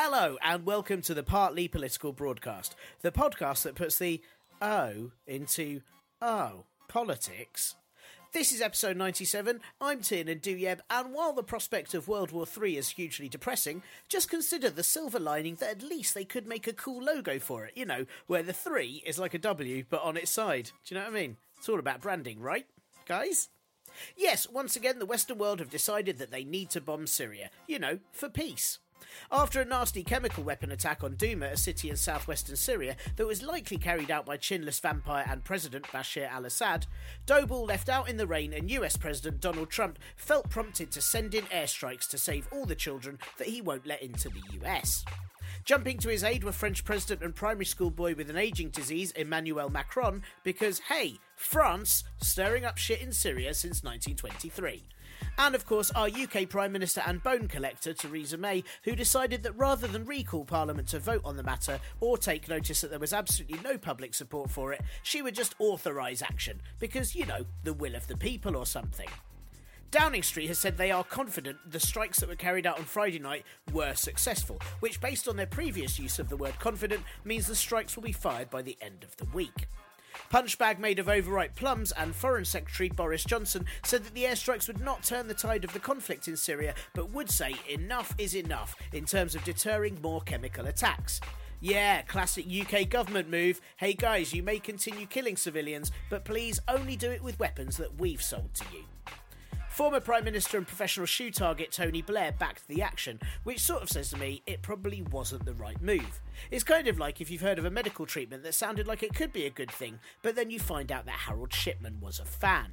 Hello, and welcome to the Partly Political Broadcast, the podcast that puts the O into O politics. This is episode 97. I'm Tiernan Douieb, and while the prospect of World War III is hugely depressing, just consider the silver lining that at least they could make a cool logo for it, you know, where the 3 is like a W but on its side. Do you know what I mean? It's all about branding, right, guys? Yes, once again, the Western world have decided that they need to bomb Syria, you know, for peace. After a nasty chemical weapon attack on Douma, a city in southwestern Syria that was likely carried out by chinless vampire and President Bashar al Assad, Dobby left out in the rain and US President Donald Trump felt prompted to send in airstrikes to save all the children that he won't let into the US. Jumping to his aid were French President and primary school boy with an aging disease, Emmanuel Macron, because hey, France stirring up shit in Syria since 1923. And of course, our UK Prime Minister and bone collector, Theresa May, who decided that rather than recall Parliament to vote on the matter or take notice that there was absolutely no public support for it, she would just authorise action, because, you know, the will of the people or something. Downing Street has said they are confident the strikes that were carried out on Friday night were successful, which, based on their previous use of the word confident, means the strikes will be fired by the end of the week. Punchbag made of overripe plums and Foreign Secretary Boris Johnson said that the airstrikes would not turn the tide of the conflict in Syria, but would say enough is enough in terms of deterring more chemical attacks. Yeah, classic UK government move. Hey guys, you may continue killing civilians, but please only do it with weapons that we've sold to you. Former Prime Minister and professional shoe target Tony Blair backed the action, which sort of says to me it probably wasn't the right move. It's kind of like if you've heard of a medical treatment that sounded like it could be a good thing, but then you find out that Harold Shipman was a fan.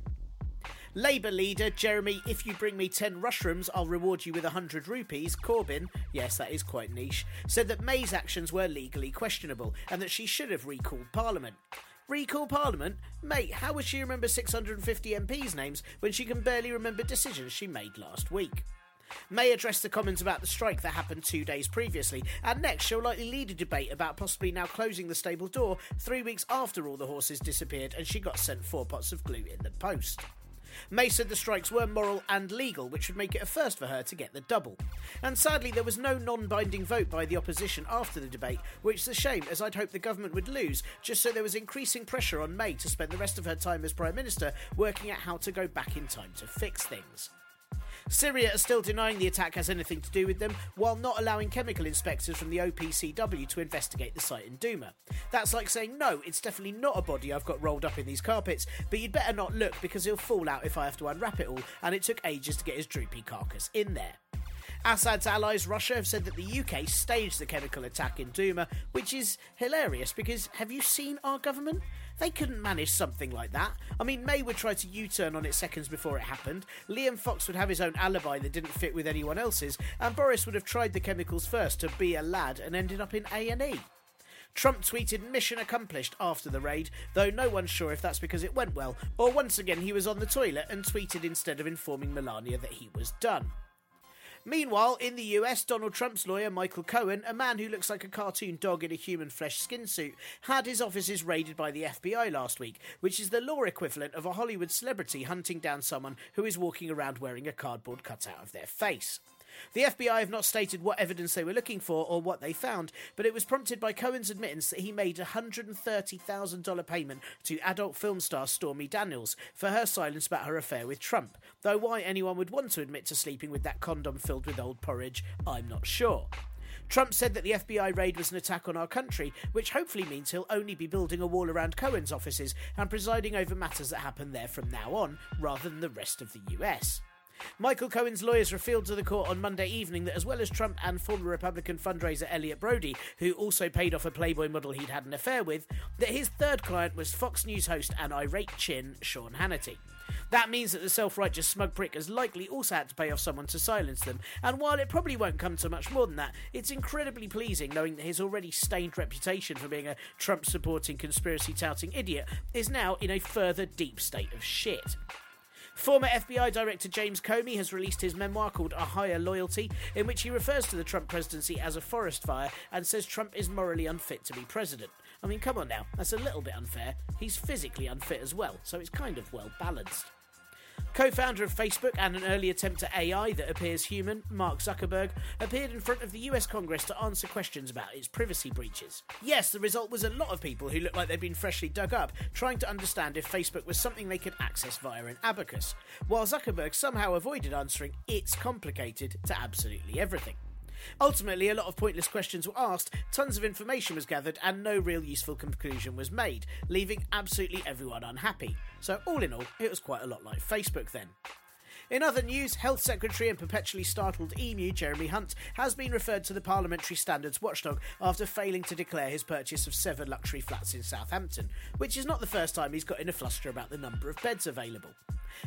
Labour leader Jeremy, if you bring me 10 rushrooms, I'll reward you with 100 rupees. Corbyn, yes, that is quite niche, said that May's actions were legally questionable and that she should have recalled Parliament. Recall Parliament? Mate, how would she remember 650 MPs' names when she can barely remember decisions she made last week? May addressed the comments about the strike that happened two days previously, and next she'll likely lead a debate about possibly now closing the stable door three weeks after all the horses disappeared and she got sent four pots of glue in the post. May said the strikes were moral and legal, which would make it a first for her to get the double. And sadly, there was no non binding vote by the opposition after the debate, which is a shame, as I'd hoped the government would lose, just so there was increasing pressure on May to spend the rest of her time as Prime Minister working out how to go back in time to fix things. Syria are still denying the attack has anything to do with them, while not allowing chemical inspectors from the OPCW to investigate the site in Douma. That's like saying, no, it's definitely not a body I've got rolled up in these carpets, but you'd better not look because he'll fall out if I have to unwrap it all, and it took ages to get his droopy carcass in there. Assad's allies, Russia, have said that the UK staged the chemical attack in Douma, which is hilarious because have you seen our government? They couldn't manage something like that. I mean, May would try to U turn on it seconds before it happened, Liam Fox would have his own alibi that didn't fit with anyone else's, and Boris would have tried the chemicals first to be a lad and ended up in A&E. Trump tweeted mission accomplished after the raid, though no one's sure if that's because it went well, or once again he was on the toilet and tweeted instead of informing Melania that he was done. Meanwhile, in the US, Donald Trump's lawyer, Michael Cohen, a man who looks like a cartoon dog in a human flesh skin suit, had his offices raided by the FBI last week, which is the law equivalent of a Hollywood celebrity hunting down someone who is walking around wearing a cardboard cutout of their face. The FBI have not stated what evidence they were looking for or what they found, but it was prompted by Cohen's admittance that he made a $130,000 payment to adult film star Stormy Daniels for her silence about her affair with Trump. Though why anyone would want to admit to sleeping with that condom filled with old porridge, I'm not sure. Trump said that the FBI raid was an attack on our country, which hopefully means he'll only be building a wall around Cohen's offices and presiding over matters that happen there from now on, rather than the rest of the US. Michael Cohen's lawyers revealed to the court on Monday evening that as well as Trump and former Republican fundraiser Elliott Broidy, who also paid off a Playboy model he'd had an affair with, that his third client was Fox News host and irate chin Sean Hannity. That means that the self righteous smug prick has likely also had to pay off someone to silence them, and while it probably won't come to much more than that, it's incredibly pleasing knowing that his already stained reputation for being a Trump supporting, conspiracy touting idiot is now in a further deep state of shit. Former FBI Director James Comey has released his memoir called A Higher Loyalty, in which he refers to the Trump presidency as a forest fire and says Trump is morally unfit to be president. I mean, come on now, that's a little bit unfair. He's physically unfit as well, so it's kind of well balanced. Co founder of Facebook and an early attempt at AI that appears human, Mark Zuckerberg, appeared in front of the US Congress to answer questions about its privacy breaches. Yes, the result was a lot of people who looked like they'd been freshly dug up trying to understand if Facebook was something they could access via an abacus, while Zuckerberg somehow avoided answering it's complicated to absolutely everything. Ultimately, a lot of pointless questions were asked, tons of information was gathered, and no real useful conclusion was made, leaving absolutely everyone unhappy. So, all in all, it was quite a lot like Facebook then. In other news, Health Secretary and perpetually startled emu Jeremy Hunt has been referred to the Parliamentary Standards Watchdog after failing to declare his purchase of seven luxury flats in Southampton, which is not the first time he's got in a fluster about the number of beds available.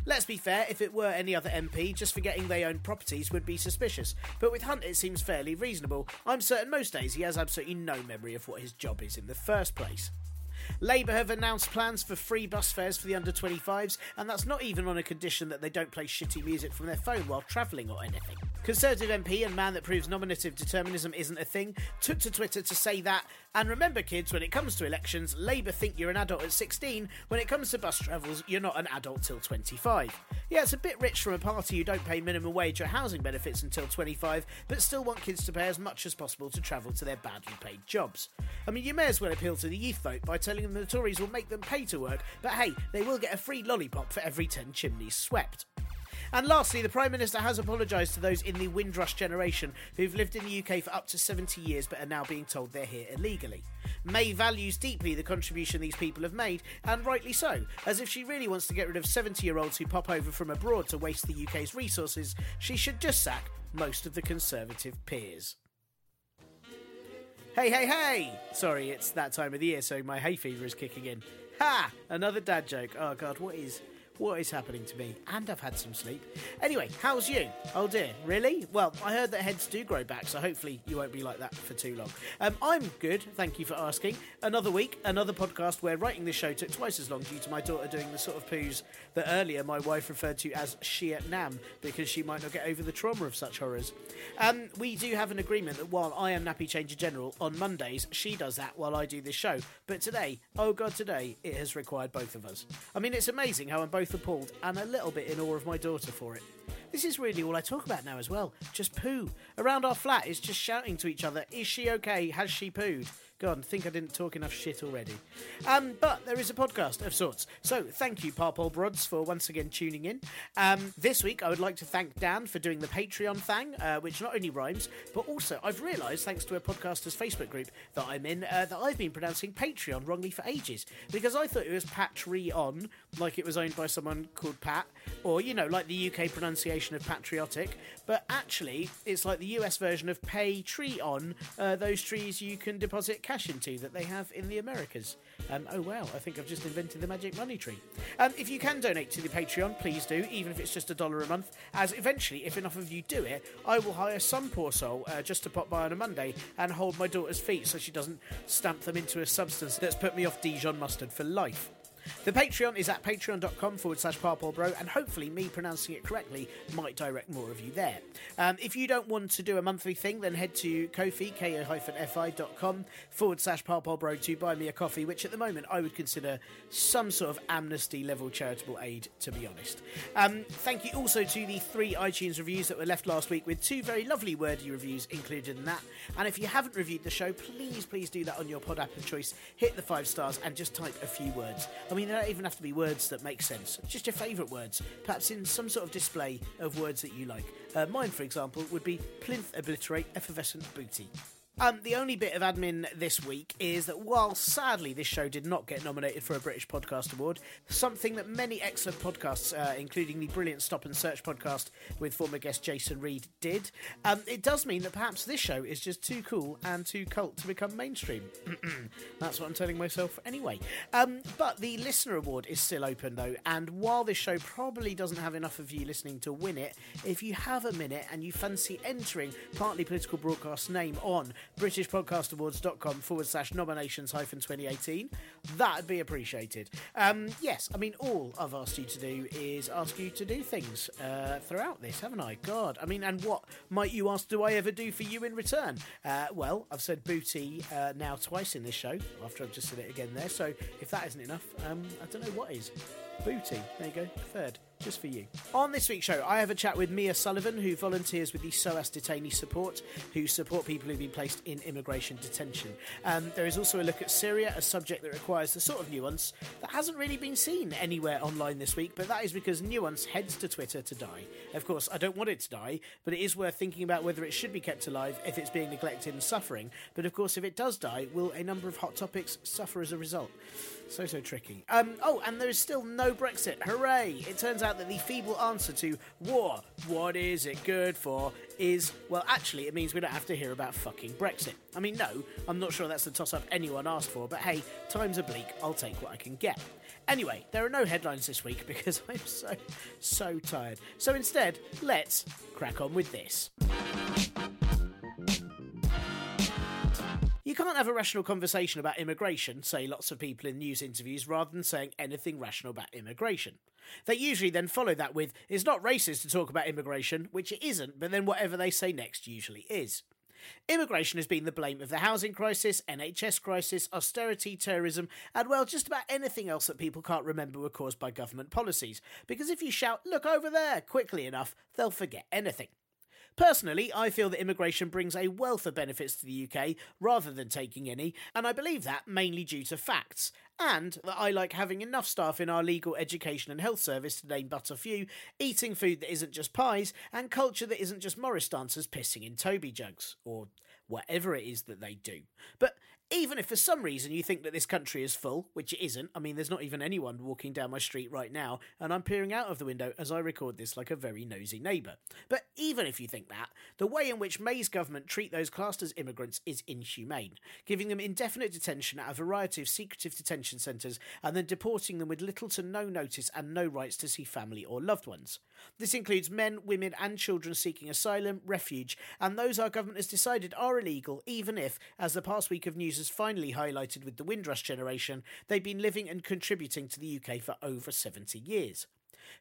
Let's be fair, if it were any other MP, just forgetting they own properties would be suspicious, but with Hunt it seems fairly reasonable. I'm certain most days he has absolutely no memory of what his job is in the first place. Labour have announced plans for free bus fares for the under 25s, and that's not even on a condition that they don't play shitty music from their phone while travelling or anything. Conservative MP and man that proves nominative determinism isn't a thing took to Twitter to say that, and remember, kids, when it comes to elections, Labour think you're an adult at 16. When it comes to bus travels, you're not an adult till 25. Yeah, it's a bit rich from a party who don't pay minimum wage or housing benefits until 25, but still want kids to pay as much as possible to travel to their badly paid jobs. I mean, you may as well appeal to the youth vote by telling them the Tories will make them pay to work, but hey, they will get a free lollipop for every 10 chimneys swept. And lastly, the Prime Minister has apologised to those in the Windrush generation who've lived in the UK for up to 70 years but are now being told they're here illegally. May values deeply the contribution these people have made, and rightly so, as if she really wants to get rid of 70 year olds who pop over from abroad to waste the UK's resources, she should just sack most of the Conservative peers. Hey, hey, hey! Sorry, it's that time of the year, so my hay fever is kicking in. Ha! Another dad joke. Oh god, what is what is happening to me? And I've had some sleep. Anyway, how's you? Oh dear, really? Well, I heard that heads do grow back, so hopefully you won't be like that for too long. Um, I'm good, thank you for asking. Another week, another podcast where writing this show took twice as long due to my daughter doing the sort of poos that earlier my wife referred to as Shiat Nam because she might not get over the trauma of such horrors. Um, we do have an agreement that while I am Nappy Changer General on Mondays, she does that while I do this show. But today, oh god, today, it has required both of us. I mean, it's amazing how I'm both both appalled and a little bit in awe of my daughter for it. This is really all I talk about now as well. Just poo. Around our flat is just shouting to each other, Is she okay? Has she pooed? God, I think I didn't talk enough shit already. Um, but there is a podcast of sorts. So thank you, Parpol Brods, for once again tuning in. Um, this week, I would like to thank Dan for doing the Patreon thing, uh, which not only rhymes, but also I've realised, thanks to a podcaster's Facebook group that I'm in, uh, that I've been pronouncing Patreon wrongly for ages. Because I thought it was Patreon, like it was owned by someone called Pat, or, you know, like the UK pronunciation of patriotic. But actually, it's like the US version of pay Patreon, uh, those trees you can deposit cash into that they have in the Americas. Um, oh wow, I think I've just invented the magic money tree. Um, if you can donate to the Patreon, please do, even if it's just a dollar a month, as eventually, if enough of you do it, I will hire some poor soul uh, just to pop by on a Monday and hold my daughter's feet so she doesn't stamp them into a substance that's put me off Dijon mustard for life. The Patreon is at patreon.com forward slash parpolbro, and hopefully me pronouncing it correctly might direct more of you there. Um, if you don't want to do a monthly thing, then head to Kofi, ko-fi.com forward slash parpolbro to buy me a coffee, which at the moment I would consider some sort of amnesty level charitable aid, to be honest. Um, thank you also to the three iTunes reviews that were left last week, with two very lovely wordy reviews included in that. And if you haven't reviewed the show, please, please do that on your pod app of choice. Hit the five stars and just type a few words. I they don't even have to be words that make sense, just your favourite words, perhaps in some sort of display of words that you like. Uh, mine, for example, would be plinth obliterate effervescent booty. Um, the only bit of admin this week is that while sadly this show did not get nominated for a British Podcast Award, something that many excellent podcasts, uh, including the brilliant Stop and Search podcast with former guest Jason Reed, did, um, it does mean that perhaps this show is just too cool and too cult to become mainstream. That's what I'm telling myself anyway. Um, but the Listener Award is still open though, and while this show probably doesn't have enough of you listening to win it, if you have a minute and you fancy entering Partly Political Broadcast's name on BritishPodcastAwards.com forward slash nominations hyphen 2018. That'd be appreciated. Um, yes, I mean, all I've asked you to do is ask you to do things uh, throughout this, haven't I? God, I mean, and what might you ask, do I ever do for you in return? Uh, well, I've said booty uh, now twice in this show, after I've just said it again there, so if that isn't enough, um, I don't know what is. Booty, there you go, third just for you. On this week's show, I have a chat with Mia Sullivan, who volunteers with the SOAS Detainee Support, who support people who've been placed in immigration detention. Um, there is also a look at Syria, a subject that requires the sort of nuance that hasn't really been seen anywhere online this week, but that is because nuance heads to Twitter to die. Of course, I don't want it to die, but it is worth thinking about whether it should be kept alive if it's being neglected and suffering. But of course, if it does die, will a number of hot topics suffer as a result? So, so tricky. Um, oh, and there is still no Brexit. Hooray! It turns out that the feeble answer to war, what is it good for, is, well, actually, it means we don't have to hear about fucking Brexit. I mean, no, I'm not sure that's the toss up anyone asked for, but hey, times are bleak, I'll take what I can get. Anyway, there are no headlines this week because I'm so, so tired. So instead, let's crack on with this. Can't have a rational conversation about immigration, say lots of people in news interviews, rather than saying anything rational about immigration. They usually then follow that with, it's not racist to talk about immigration, which it isn't, but then whatever they say next usually is. Immigration has been the blame of the housing crisis, NHS crisis, austerity, terrorism, and well, just about anything else that people can't remember were caused by government policies. Because if you shout, look over there, quickly enough, they'll forget anything. Personally, I feel that immigration brings a wealth of benefits to the UK rather than taking any, and I believe that mainly due to facts, and that I like having enough staff in our legal, education, and health service, to name but a few, eating food that isn't just pies, and culture that isn't just Morris dancers pissing in Toby jugs, or whatever it is that they do. But even if for some reason you think that this country is full, which it isn't, I mean, there's not even anyone walking down my street right now, and I'm peering out of the window as I record this like a very nosy neighbour. But even if you think that, the way in which May's government treat those classed as immigrants is inhumane, giving them indefinite detention at a variety of secretive detention centres and then deporting them with little to no notice and no rights to see family or loved ones. This includes men, women, and children seeking asylum, refuge, and those our government has decided are illegal, even if, as the past week of news has finally highlighted with the Windrush generation, they've been living and contributing to the UK for over 70 years.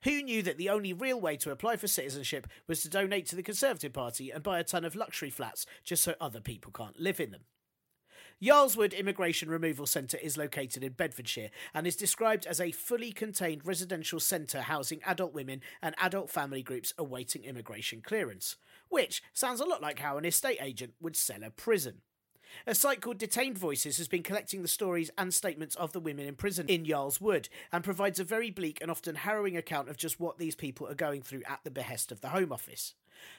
Who knew that the only real way to apply for citizenship was to donate to the Conservative Party and buy a ton of luxury flats just so other people can't live in them? Yarl's Wood Immigration Removal Centre is located in Bedfordshire and is described as a fully contained residential centre housing adult women and adult family groups awaiting immigration clearance, which sounds a lot like how an estate agent would sell a prison. A site called Detained Voices has been collecting the stories and statements of the women in prison in Yarl's Wood and provides a very bleak and often harrowing account of just what these people are going through at the behest of the Home Office.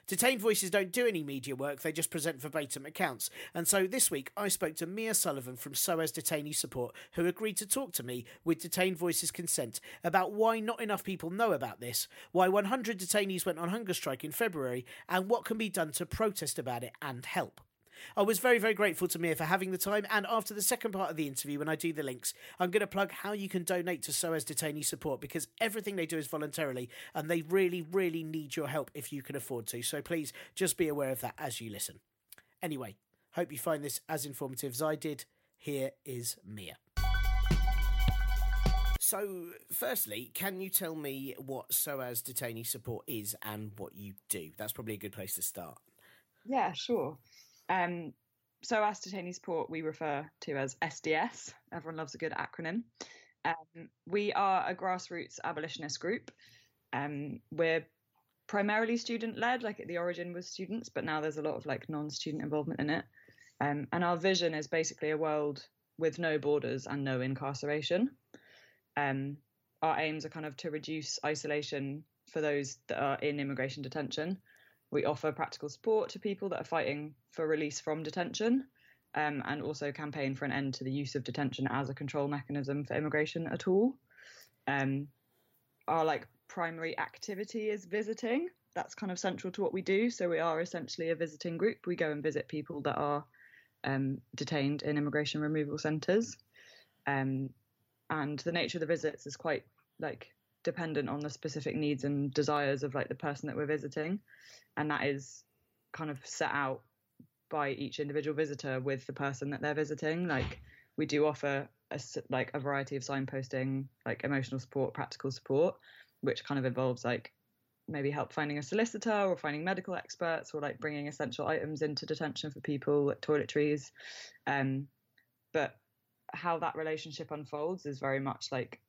Detained Voices don't do any media work, they just present verbatim accounts. And so this week I spoke to Mia Sullivan from SOAS Detainee Support, who agreed to talk to me with Detained Voices' consent about why not enough people know about this, why 100 detainees went on hunger strike in February, and what can be done to protest about it and help. I was very, very grateful to Mia for having the time. And after the second part of the interview, when I do the links, I'm going to plug how you can donate to SOAS Detainee Support because everything they do is voluntarily and they really, really need your help if you can afford to. So please just be aware of that as you listen. Anyway, hope you find this as informative as I did. Here is Mia. So, firstly, can you tell me what SOAS detainee support is and what you do? That's probably a good place to start. Yeah, sure. Um, SOAS detainee support we refer to as SDS. Everyone loves a good acronym. Um, we are a grassroots abolitionist group. Um, we're primarily student led, like at the origin was students, but now there's a lot of like non student involvement in it. Um, and our vision is basically a world with no borders and no incarceration. Um, our aims are kind of to reduce isolation for those that are in immigration detention. We offer practical support to people that are fighting for release from detention. Um, and also campaign for an end to the use of detention as a control mechanism for immigration at all. Um, our like primary activity is visiting. That's kind of central to what we do. So we are essentially a visiting group. We go and visit people that are um, detained in immigration removal centres. Um, and the nature of the visits is quite like dependent on the specific needs and desires of like the person that we're visiting. And that is kind of set out by each individual visitor with the person that they're visiting. Like we do offer a, like a variety of signposting, like emotional support, practical support, which kind of involves like maybe help finding a solicitor or finding medical experts or like bringing essential items into detention for people, like toiletries. Um, but how that relationship unfolds is very much like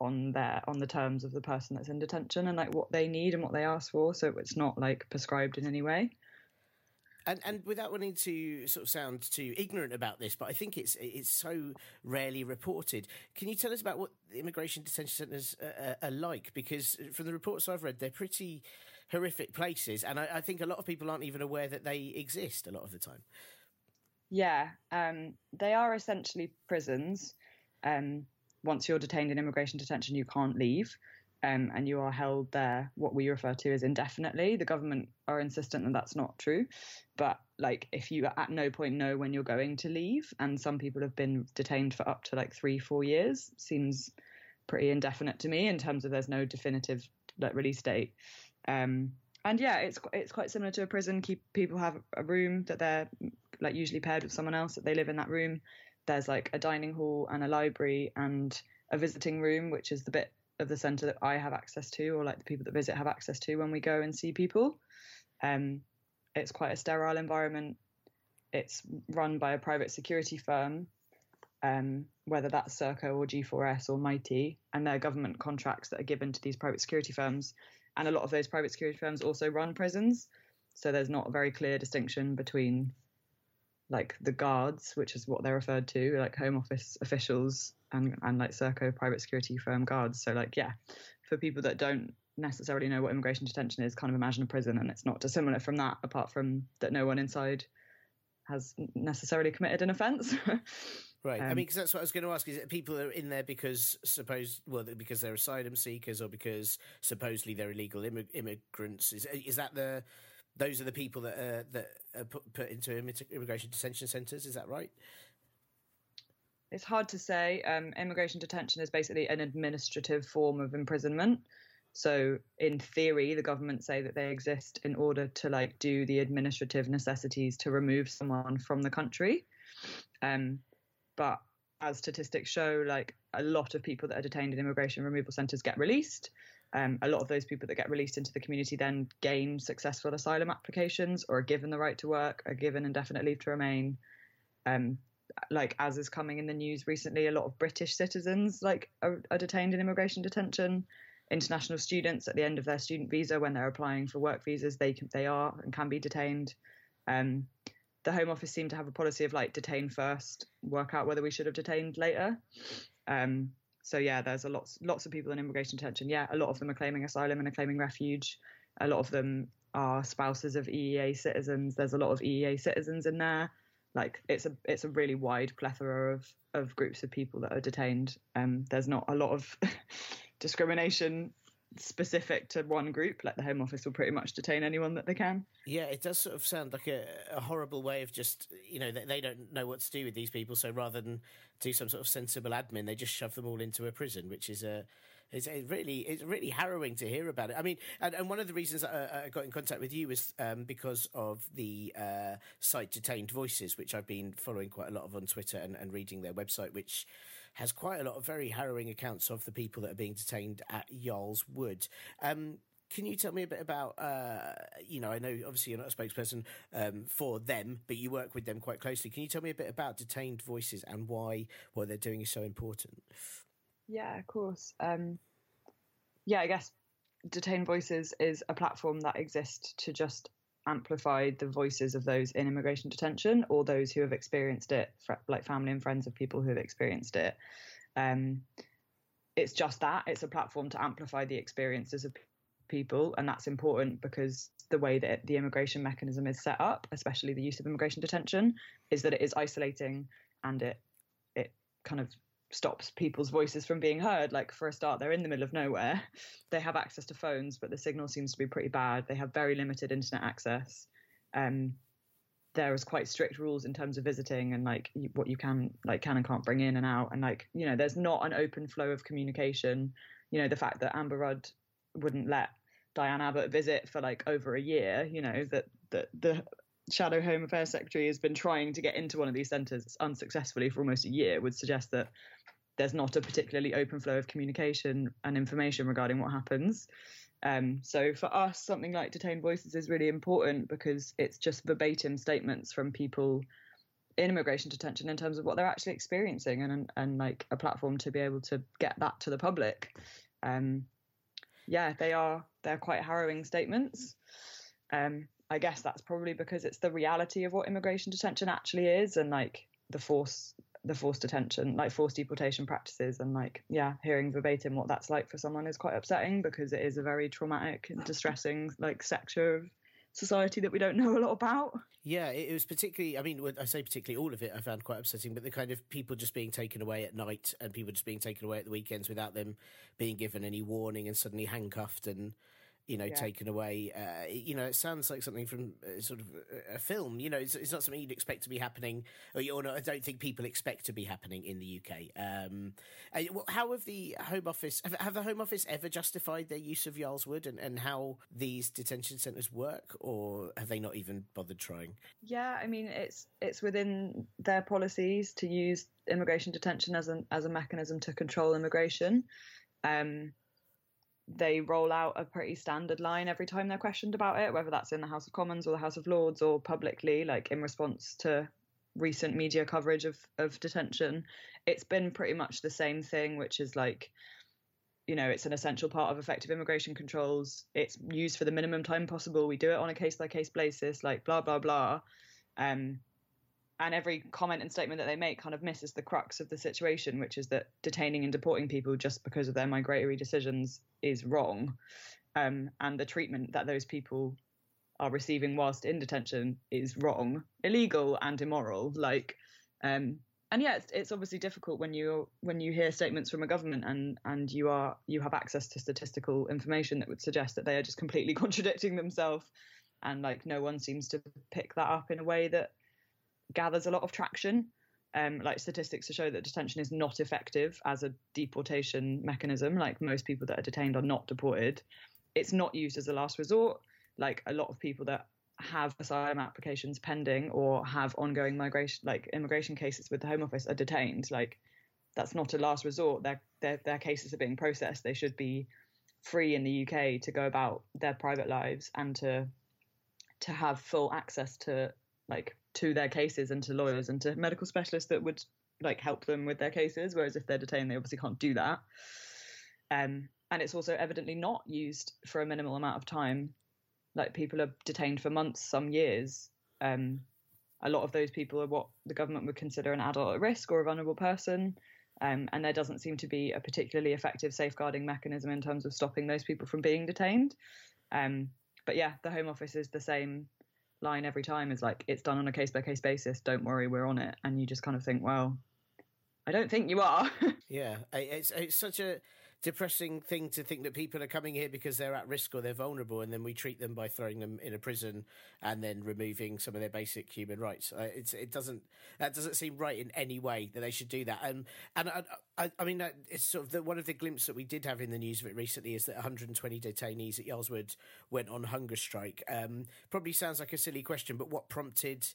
on their on the terms of the person that's in detention and like what they need and what they ask for. So it's not like prescribed in any way. And and without wanting to sort of sound too ignorant about this, but I think it's it's so rarely reported. Can you tell us about what the immigration detention centres are, are, like? Because from the reports I've read, they're pretty horrific places, and I, I, think a lot of people aren't even aware that they exist a lot of the time. Yeah, um, they are essentially prisons. Um, once you're detained in immigration detention, you can't leave um, and you are held there what we refer to as indefinitely. The government are insistent that that's not true, but like if you at no point know when you're going to leave, and some people have been detained for up to like three, four years, seems pretty indefinite to me in terms of there's no definitive like release date. Um, and yeah, it's it's quite similar to a prison. Keep people have a room that they're like usually paired with someone else that they live in that room. There's like a dining hall and a library and a visiting room, which is the bit of the centre that I have access to, or like the people that visit have access to when we go and see people. Um, it's quite a sterile environment. It's run by a private security firm, um, whether that's Serco or G4S or Mitie, and they're government contracts that are given to these private security firms. And a lot of those private security firms also run prisons. So there's not a very clear distinction between like the guards, which is what they're referred to, like Home Office officials and, and like Serco private security firm guards. So like yeah, for people that don't necessarily know what immigration detention is, kind of imagine a prison, and it's not dissimilar from that, apart from that no one inside has necessarily committed an offence. Right. Um, I mean, because that's what I was going to ask: is it people are in there because suppose well because they're asylum seekers or because supposedly they're illegal immig- immigrants? Is is that the those are the people that are, that are put, put into immigration detention centres? Is that right? It's hard to say. Um, immigration detention is basically an administrative form of imprisonment. So, in theory, the government say that they exist in order to like do the administrative necessities to remove someone from the country. Um, but as statistics show, like a lot of people that are detained in immigration removal centres get released. Um, a lot of those people that get released into the community then gain successful asylum applications or are given the right to work, are given indefinite leave to remain. Um, like as is coming in the news recently, a lot of British citizens like are, are, detained in immigration detention. International students at the end of their student visa, when they're applying for work visas, they can, they are and can be detained. Um, the Home Office seem to have a policy of like detain first, work out whether we should have detained later. Um, so yeah, there's a lots lots of people in immigration detention. Yeah, a lot of them are claiming asylum and are claiming refuge. A lot of them are spouses of EEA citizens. There's a lot of EEA citizens in there like it's a it's a really wide plethora of of groups of people that are detained. Um, there's not a lot of discrimination specific to one group. Like the Home Office will pretty much detain anyone that they can. Yeah, it does sort of sound like a, a horrible way of just you know they, they, don't know what to do with these people. So rather than do some sort of sensible admin, they just shove them all into a prison, which is a it's really it's really harrowing to hear about it. I mean, and, and one of the reasons I, I got in contact with you was um, because of the uh, site Detained Voices, which I've been following quite a lot of on Twitter and, and reading their website, which has quite a lot of very harrowing accounts of the people that are being detained at Yarl's Wood. Um, can you tell me a bit about, uh, you know, I know obviously you're not a spokesperson um, for them, but you work with them quite closely. Can you tell me a bit about Detained Voices and why what they're doing is so important? Yeah, of course. Um, yeah, I guess Detained Voices is a platform that exists to just amplify the voices of those in immigration detention or those who have experienced it, like family and friends of people who have experienced it. Um, it's just that it's a platform to amplify the experiences of people, and that's important because the way that the immigration mechanism is set up, especially the use of immigration detention, is that it is isolating and it it kind of stops people's voices from being heard. Like for a start, they're in the middle of nowhere. They have access to phones, but the signal seems to be pretty bad. They have very limited internet access. Um, there is quite strict rules in terms of visiting and like what you can like can and can't bring in and out and like you know there's not an open flow of communication you know the fact that amber rudd wouldn't let diane abbott visit for like over a year you know that that the shadow home affairs secretary has been trying to get into one of these centres unsuccessfully for almost a year would suggest that there's not a particularly open flow of communication and information regarding what happens. Um, so for us, something like Detained Voices is really important because it's just verbatim statements from people in immigration detention in terms of what they're actually experiencing and, and, and like a platform to be able to get that to the public. Um, yeah, they are they're quite harrowing statements. Um, I guess that's probably because it's the reality of what immigration detention actually is and like the force the forced detention, like forced deportation practices, and like yeah, hearing verbatim what that's like for someone is quite upsetting because it is a very traumatic and distressing like sector of society that we don't know a lot about. Yeah, it was particularly. I mean, I say particularly all of it. I found quite upsetting, but the kind of people just being taken away at night and people just being taken away at the weekends without them being given any warning and suddenly handcuffed and you know, yeah. taken away. Uh, you know, it sounds like something from uh, sort of a, film. You know, it's, it's, not something you'd expect to be happening, or, or not, I don't think people expect to be happening in the UK. Um, uh, how have the Home Office have, have, the Home Office ever justified their use of Yarl's Wood and, and how these detention centres work, or have they not even bothered trying? Yeah, I mean, it's it's within their policies to use immigration detention as an as a mechanism to control immigration. Um, they roll out a pretty standard line every time they're questioned about it, whether that's in the House of Commons or the House of Lords or publicly, like in response to recent media coverage of, of detention. It's been pretty much the same thing, which is like, you know, it's an essential part of effective immigration controls. It's used for the minimum time possible. We do it on a case by case basis, like blah, blah, blah. Um, and every comment and statement that they make kind of misses the crux of the situation, which is that detaining and deporting people just because of their migratory decisions is wrong, um, and the treatment that those people are receiving whilst in detention is wrong, illegal, and immoral. Like, um, and yeah, it's, it's obviously difficult when you when you hear statements from a government and and you are you have access to statistical information that would suggest that they are just completely contradicting themselves, and like no one seems to pick that up in a way that gathers a lot of traction. Um, like statistics to show that detention is not effective as a deportation mechanism. Like most people that are detained are not deported. It's not used as a last resort. Like a lot of people that have asylum applications pending or have ongoing migration, like immigration cases with the Home Office, are detained. Like that's not a last resort. Their their their cases are being processed. They should be free in the UK to go about their private lives and to to have full access to like to their cases and to lawyers and to medical specialists that would like help them with their cases. Whereas if they're detained, they obviously can't do that. Um, and it's also evidently not used for a minimal amount of time. Like people are detained for months, some years. Um, a lot of those people are what the government would consider an adult at risk or a vulnerable person. Um, and there doesn't seem to be a particularly effective safeguarding mechanism in terms of stopping those people from being detained. Um, but yeah, the Home Office is the same line every time is like it's done on a case by case basis don't worry we're on it. And you just kind of think well i don't think you are. Yeah it's it's such a depressing thing to think that people are coming here because they're at risk or they're vulnerable, and then we treat them by throwing them in a prison and then removing some of their basic human rights. Uh, it doesn't that doesn't seem right in any way that they should do that. And and I, I, I mean, it's sort of the, one of the glimpses that we did have in the news of it recently is that 120 detainees at Yarl's Wood went on hunger strike. Um, probably sounds like a silly question, but what prompted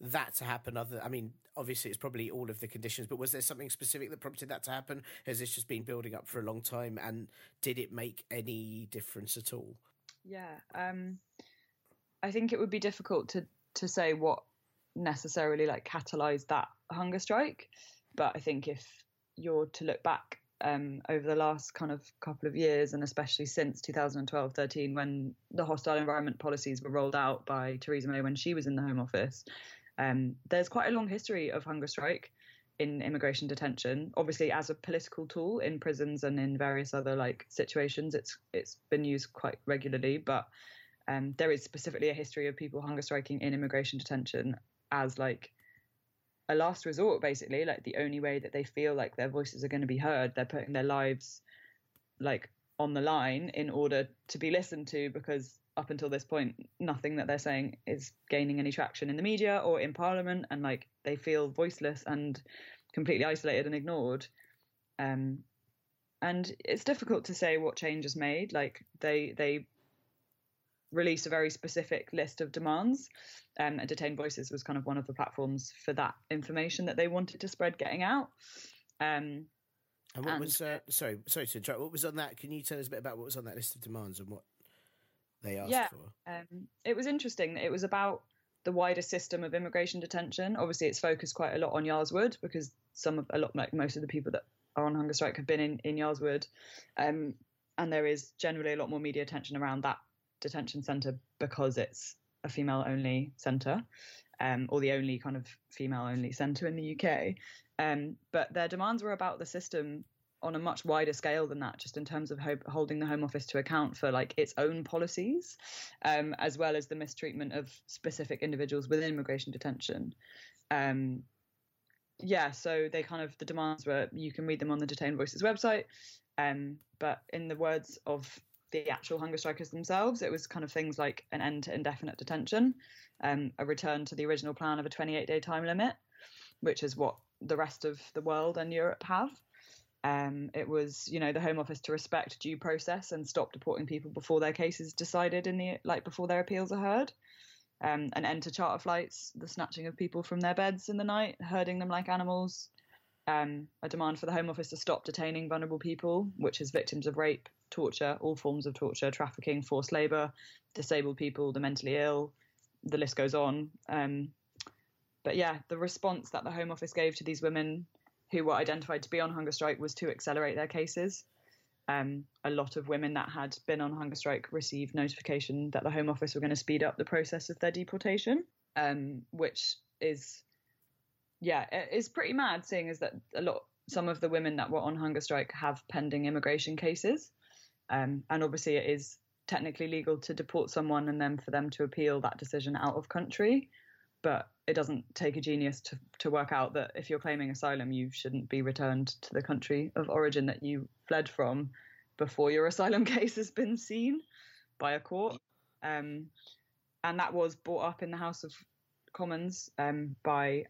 that to happen? Other, I mean, obviously it's probably all of the conditions, but was there something specific that prompted that to happen? Has this just been building up for a long time, and did it make any difference at all? Yeah, um, I think it would be difficult to to say what necessarily like catalyzed that hunger strike, but I think if you're to look back um, over the last kind of couple of years, and especially since 2012 13, when the hostile environment policies were rolled out by Theresa May when she was in the Home Office, um, there's quite a long history of hunger strike in immigration detention. Obviously, as a political tool in prisons and in various other like situations, it's it's been used quite regularly. But um, there is specifically a history of people hunger striking in immigration detention as like a last resort basically like the only way that they feel like their voices are going to be heard they're putting their lives like on the line in order to be listened to because up until this point nothing that they're saying is gaining any traction in the media or in parliament and like they feel voiceless and completely isolated and ignored um and it's difficult to say what change is made like they they release a very specific list of demands um, and Detained Voices was kind of one of the platforms for that information that they wanted to spread getting out. Um, and what and, was uh, sorry, sorry to interrupt. What was on that? Can you tell us a bit about what was on that list of demands and what they asked yeah, for? Um, it was interesting. It was about the wider system of immigration detention. Obviously, it's focused quite a lot on Yarl's Wood because some of a lot like most of the people that are on hunger strike have been in in Yarl's Wood, um, and there is generally a lot more media attention around that detention centre because it's a female only centre, um, or the only kind of female only centre in the UK. Um, but their demands were about the system on a much wider scale than that, just in terms of ho- holding the Home Office to account for like its own policies, um, as well as the mistreatment of specific individuals within immigration detention. Um, yeah, so they kind of the demands were you can read them on the Detained Voices website, um, but in the words of the actual hunger strikers themselves. It was kind of things like an end to indefinite detention, um, a return to the original plan of a 28 day time limit, which is what the rest of the world and Europe have. Um, it was, you know, the Home Office to respect due process and stop deporting people before their cases decided in the like before their appeals are heard. Um, an end to charter flights, the snatching of people from their beds in the night, herding them like animals. Um, a demand for the Home Office to stop detaining vulnerable people, which is victims of rape, torture, all forms of torture, trafficking, forced labour, disabled people, the mentally ill, the list goes on. Um, but yeah, the response that the Home Office gave to these women who were identified to be on hunger strike was to accelerate their cases. Um, a lot of women that had been on hunger strike received notification that the Home Office were going to speed up the process of their deportation, um, which is, yeah, is pretty mad, seeing as that a lot, some of the women that were on hunger strike have pending immigration cases. Um, and obviously, it is technically legal to deport someone and then for them to appeal that decision out of country. But it doesn't take a genius to, to work out that if you're claiming asylum, you shouldn't be returned to the country of origin that you fled from before your asylum case has been seen by a court. Um, and that was brought up in the House of Commons um, by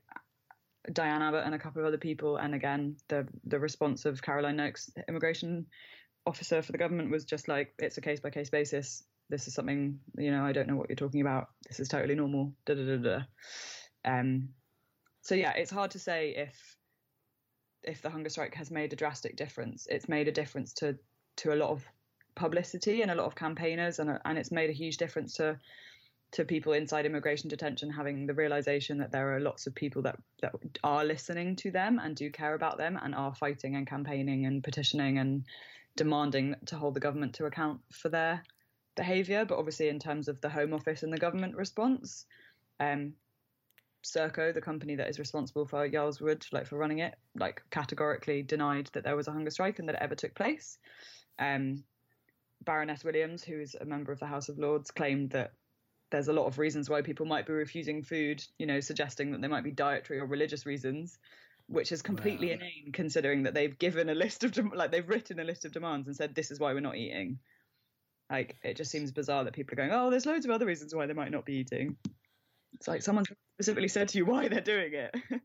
Diane Abbott and a couple of other people. And again, the the response of Caroline Nokes, immigration officer for the government was just like, it's a case by case basis. This is something, you know, I don't know what you're talking about. This is totally normal. Da da da da. Um, so yeah, it's hard to say if if the hunger strike has made a drastic difference. It's made a difference to to a lot of publicity and a lot of campaigners, and and it's made a huge difference to to people inside immigration detention having the realization that there are lots of people that, that are listening to them and do care about them and are fighting and campaigning and petitioning and demanding to hold the government to account for their behaviour. But obviously, in terms of the Home Office and the government response, um, Serco, the company that is responsible for Yarl's Wood, like for running it, like categorically denied that there was a hunger strike and that it ever took place. Um, Baroness Williams, who is a member of the House of Lords, claimed that there's a lot of reasons why people might be refusing food, you know, suggesting that there might be dietary or religious reasons which is completely wow. inane considering that they've given a list of like they've written a list of demands and said this is why we're not eating. Like it just seems bizarre that people are going, oh, there's loads of other reasons why they might not be eating. It's like someone specifically said to you why they're doing it.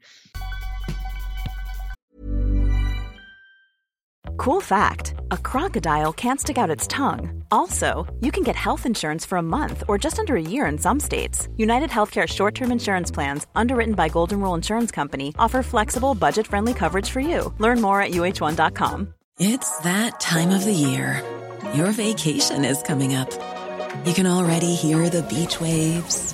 Cool fact a crocodile can't stick out its tongue. Also, you can get health insurance for a month or just under a year in some states. United Healthcare short term insurance plans, underwritten by Golden Rule Insurance Company, offer flexible, budget friendly coverage for you. Learn more at uh1.com. It's that time of the year. Your vacation is coming up. You can already hear the beach waves,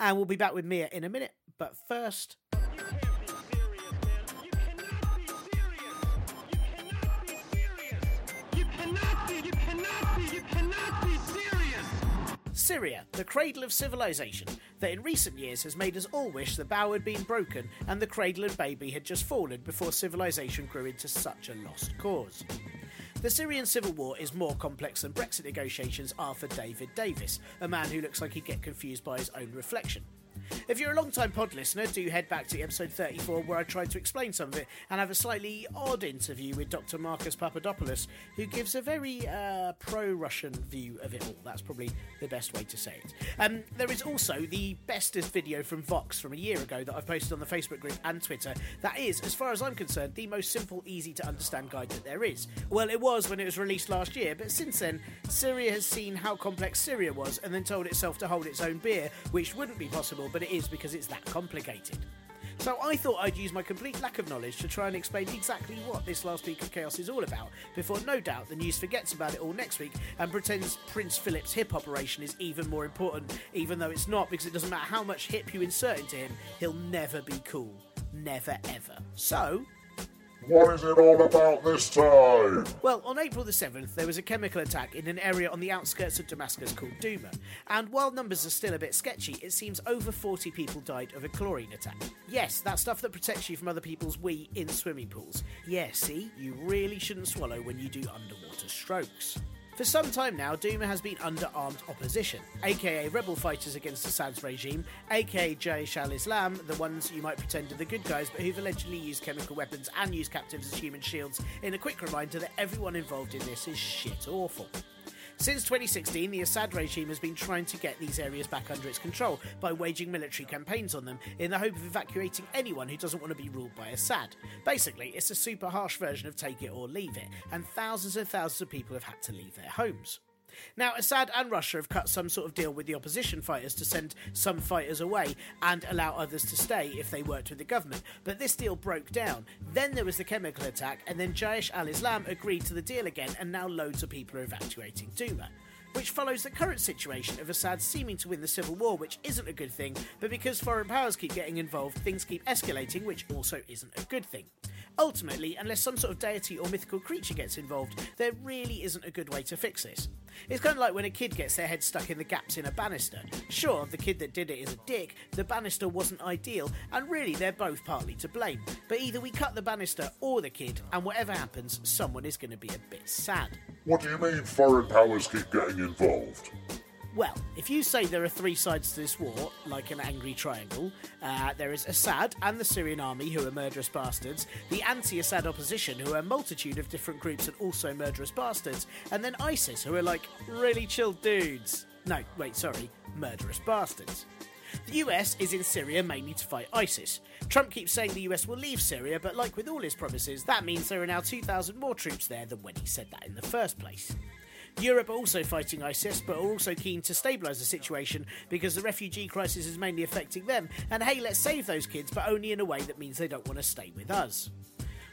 And we'll be back with Mia in a minute. But first. Syria, the cradle of civilization, that in recent years has made us all wish the bough had been broken and the cradle and baby had just fallen before civilization grew into such a lost cause. The Syrian civil war is more complex than Brexit negotiations are for David Davis, a man who looks like he'd get confused by his own reflection. If you're a long time pod listener, do head back to episode 34 where I tried to explain some of it and have a slightly odd interview with Dr. Marcus Papadopoulos, who gives a very uh, pro Russian view of it all. That's probably the best way to say it. Um, there is also the bestest video from Vox from a year ago that I've posted on the Facebook group and Twitter. That is, as far as I'm concerned, the most simple, easy to understand guide that there is. Well, it was when it was released last year, but since then, Syria has seen how complex Syria was and then told itself to hold its own beer, which wouldn't be possible, but it is because it's that complicated. So I thought I'd use my complete lack of knowledge to try and explain exactly what this last week of chaos is all about, before no doubt the news forgets about it all next week and pretends Prince Philip's hip operation is even more important, even though it's not, because it doesn't matter how much hip you insert into him, he'll never be cool. Never ever. So, what is it all about this time? Well, on April the 7th, there was a chemical attack in an area on the outskirts of Damascus called Douma. And while numbers are still a bit sketchy, it seems over 40 people died of a chlorine attack. Yes, that stuff that protects you from other people's wee in swimming pools. Yeah, see, you really shouldn't swallow when you do underwater strokes. For some time now, Douma has been under armed opposition, aka rebel fighters against Assad's regime, aka Jaish al Islam, the ones you might pretend are the good guys but who've allegedly used chemical weapons and used captives as human shields, in a quick reminder that everyone involved in this is shit awful. Since 2016, the Assad regime has been trying to get these areas back under its control by waging military campaigns on them in the hope of evacuating anyone who doesn't want to be ruled by Assad. Basically, it's a super harsh version of take it or leave it, and thousands and thousands of people have had to leave their homes. Now, Assad and Russia have cut some sort of deal with the opposition fighters to send some fighters away and allow others to stay if they worked with the government. But this deal broke down. Then there was the chemical attack, and then Jaish al Islam agreed to the deal again, and now loads of people are evacuating Douma which follows the current situation of Assad seeming to win the civil war, which isn't a good thing, but because foreign powers keep getting involved, things keep escalating, which also isn't a good thing. Ultimately, unless some sort of deity or mythical creature gets involved, there really isn't a good way to fix this. It's kind of like when a kid gets their head stuck in the gaps in a banister. Sure, the kid that did it is a dick, the banister wasn't ideal, and really they're both partly to blame. But either we cut the banister or the kid, and whatever happens, someone is going to be a bit sad. What do you mean foreign powers keep getting involved? Well, if you say there are three sides to this war, like an angry triangle, uh, there is Assad and the Syrian army, who are murderous bastards, the anti Assad opposition, who are a multitude of different groups and also murderous bastards, and then ISIS, who are like really chill dudes. No, wait, sorry, murderous bastards. The US is in Syria mainly to fight ISIS. Trump keeps saying the US will leave Syria, but like with all his promises, that means there are now 2,000 more troops there than when he said that in the first place. Europe are also fighting ISIS, but are also keen to stabilise the situation because the refugee crisis is mainly affecting them. And hey, let's save those kids, but only in a way that means they don't want to stay with us.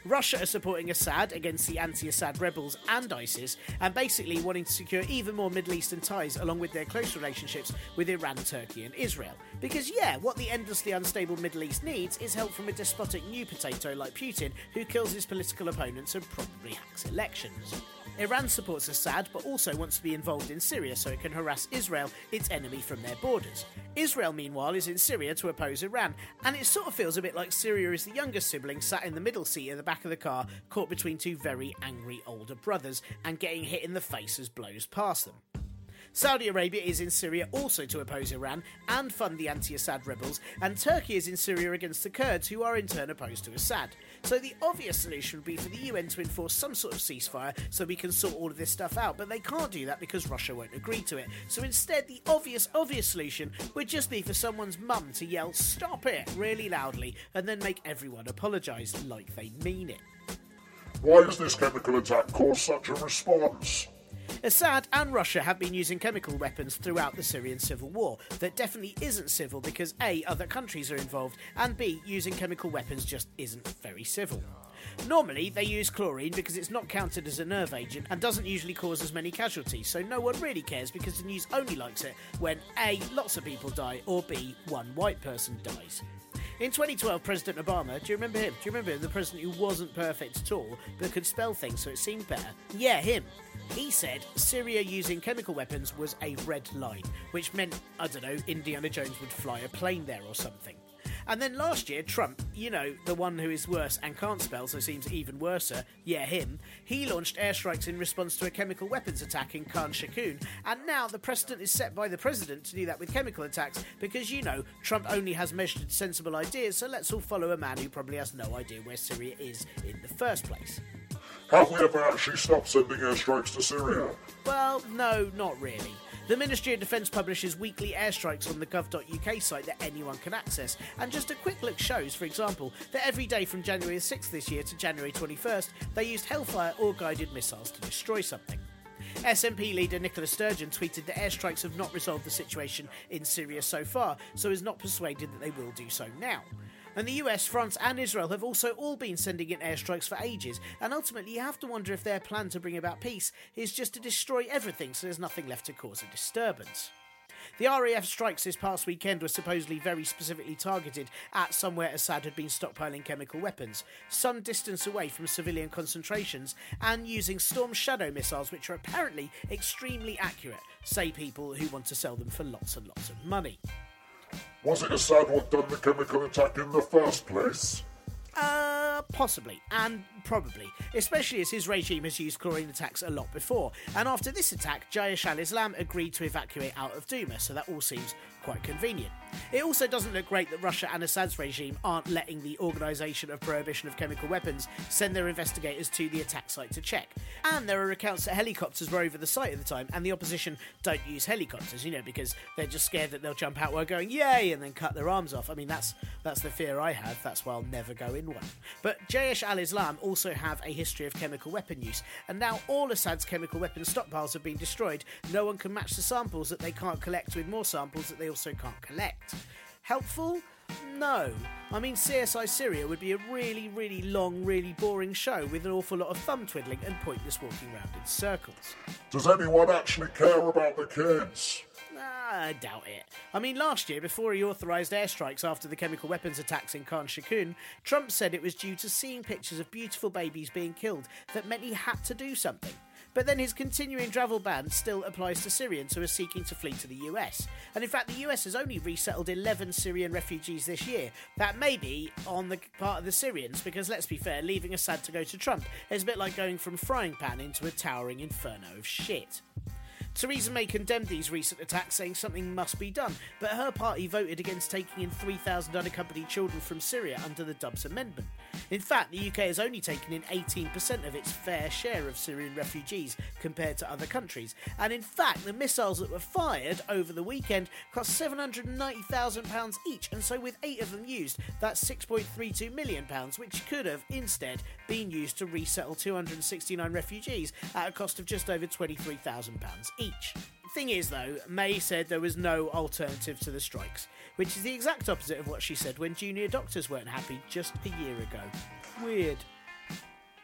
Russia are supporting Assad against the anti Assad rebels and ISIS, and basically wanting to secure even more Middle Eastern ties along with their close relationships with Iran, Turkey, and Israel. Because, yeah, what the endlessly unstable Middle East needs is help from a despotic new potato like Putin, who kills his political opponents and probably hacks elections. Iran supports Assad but also wants to be involved in Syria so it can harass Israel, its enemy, from their borders. Israel, meanwhile, is in Syria to oppose Iran, and it sort of feels a bit like Syria is the younger sibling sat in the middle seat at the back of the car, caught between two very angry older brothers and getting hit in the face as blows pass them. Saudi Arabia is in Syria also to oppose Iran and fund the anti Assad rebels, and Turkey is in Syria against the Kurds, who are in turn opposed to Assad. So the obvious solution would be for the UN to enforce some sort of ceasefire so we can sort all of this stuff out, but they can't do that because Russia won't agree to it. So instead, the obvious, obvious solution would just be for someone's mum to yell, Stop it! really loudly, and then make everyone apologise like they mean it. Why has this chemical attack caused such a response? Assad and Russia have been using chemical weapons throughout the Syrian civil war. That definitely isn't civil because A, other countries are involved, and B, using chemical weapons just isn't very civil. Normally, they use chlorine because it's not counted as a nerve agent and doesn't usually cause as many casualties, so no one really cares because the news only likes it when A, lots of people die, or B, one white person dies. In 2012, President Obama, do you remember him? Do you remember him? The president who wasn't perfect at all, but could spell things so it seemed better? Yeah, him. He said Syria using chemical weapons was a red line, which meant, I don't know, Indiana Jones would fly a plane there or something. And then last year, Trump, you know, the one who is worse and can't spell, so seems even worser, yeah, him, he launched airstrikes in response to a chemical weapons attack in Khan Shaykhun, and now the precedent is set by the president to do that with chemical attacks because, you know, Trump only has measured, sensible ideas, so let's all follow a man who probably has no idea where Syria is in the first place. Have we ever actually stopped sending airstrikes to Syria? Well, no, not really. The Ministry of Defence publishes weekly airstrikes on the gov.uk site that anyone can access, and just a quick look shows, for example, that every day from January 6th this year to January 21st, they used Hellfire or guided missiles to destroy something. SNP leader Nicola Sturgeon tweeted that airstrikes have not resolved the situation in Syria so far, so is not persuaded that they will do so now. And the US, France, and Israel have also all been sending in airstrikes for ages, and ultimately you have to wonder if their plan to bring about peace is just to destroy everything so there's nothing left to cause a disturbance. The RAF strikes this past weekend were supposedly very specifically targeted at somewhere Assad had been stockpiling chemical weapons, some distance away from civilian concentrations, and using Storm Shadow missiles, which are apparently extremely accurate, say people who want to sell them for lots and lots of money. Was it Assad what done the chemical attack in the first place? Uh, possibly, and probably, especially as his regime has used chlorine attacks a lot before. And after this attack, Jaish al Islam agreed to evacuate out of Douma, so that all seems quite convenient. It also doesn't look great that Russia and Assad's regime aren't letting the Organisation of Prohibition of Chemical Weapons send their investigators to the attack site to check. And there are accounts that helicopters were over the site at the time, and the opposition don't use helicopters, you know, because they're just scared that they'll jump out while going yay and then cut their arms off. I mean, that's that's the fear I have. That's why I'll never go in one. But Jaish al-Islam also have a history of chemical weapon use, and now all Assad's chemical weapon stockpiles have been destroyed. No one can match the samples that they can't collect with more samples that they also can't collect. Helpful? No. I mean, CSI Syria would be a really, really long, really boring show with an awful lot of thumb twiddling and pointless walking around in circles. Does anyone actually care about the kids? Ah, I doubt it. I mean, last year, before he authorised airstrikes after the chemical weapons attacks in Khan Shaykhun, Trump said it was due to seeing pictures of beautiful babies being killed that meant he had to do something. But then his continuing travel ban still applies to Syrians who are seeking to flee to the US. And in fact, the US has only resettled 11 Syrian refugees this year. That may be on the part of the Syrians, because let's be fair, leaving Assad to go to Trump is a bit like going from frying pan into a towering inferno of shit. Theresa May condemned these recent attacks, saying something must be done, but her party voted against taking in 3,000 unaccompanied children from Syria under the Dubs Amendment. In fact, the UK has only taken in 18% of its fair share of Syrian refugees compared to other countries, and in fact, the missiles that were fired over the weekend cost £790,000 each, and so with eight of them used, that's £6.32 million, which could have instead been used to resettle 269 refugees at a cost of just over £23,000 each. Thing is, though, May said there was no alternative to the strikes, which is the exact opposite of what she said when junior doctors weren't happy just a year ago. Weird.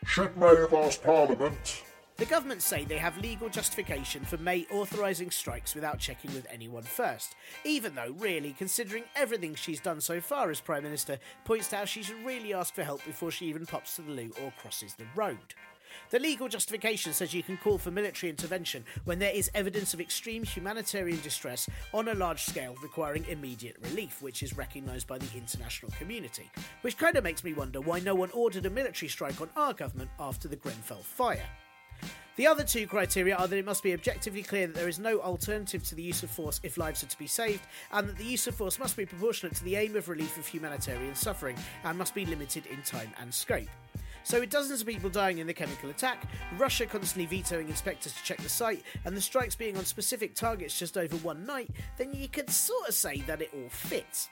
Should May have asked Parliament? The government say they have legal justification for May authorising strikes without checking with anyone first, even though, really, considering everything she's done so far as Prime Minister, points to how she should really ask for help before she even pops to the loo or crosses the road. The legal justification says you can call for military intervention when there is evidence of extreme humanitarian distress on a large scale requiring immediate relief, which is recognised by the international community. Which kind of makes me wonder why no one ordered a military strike on our government after the Grenfell fire. The other two criteria are that it must be objectively clear that there is no alternative to the use of force if lives are to be saved, and that the use of force must be proportionate to the aim of relief of humanitarian suffering and must be limited in time and scope. So, with dozens of people dying in the chemical attack, Russia constantly vetoing inspectors to check the site, and the strikes being on specific targets just over one night, then you could sort of say that it all fits.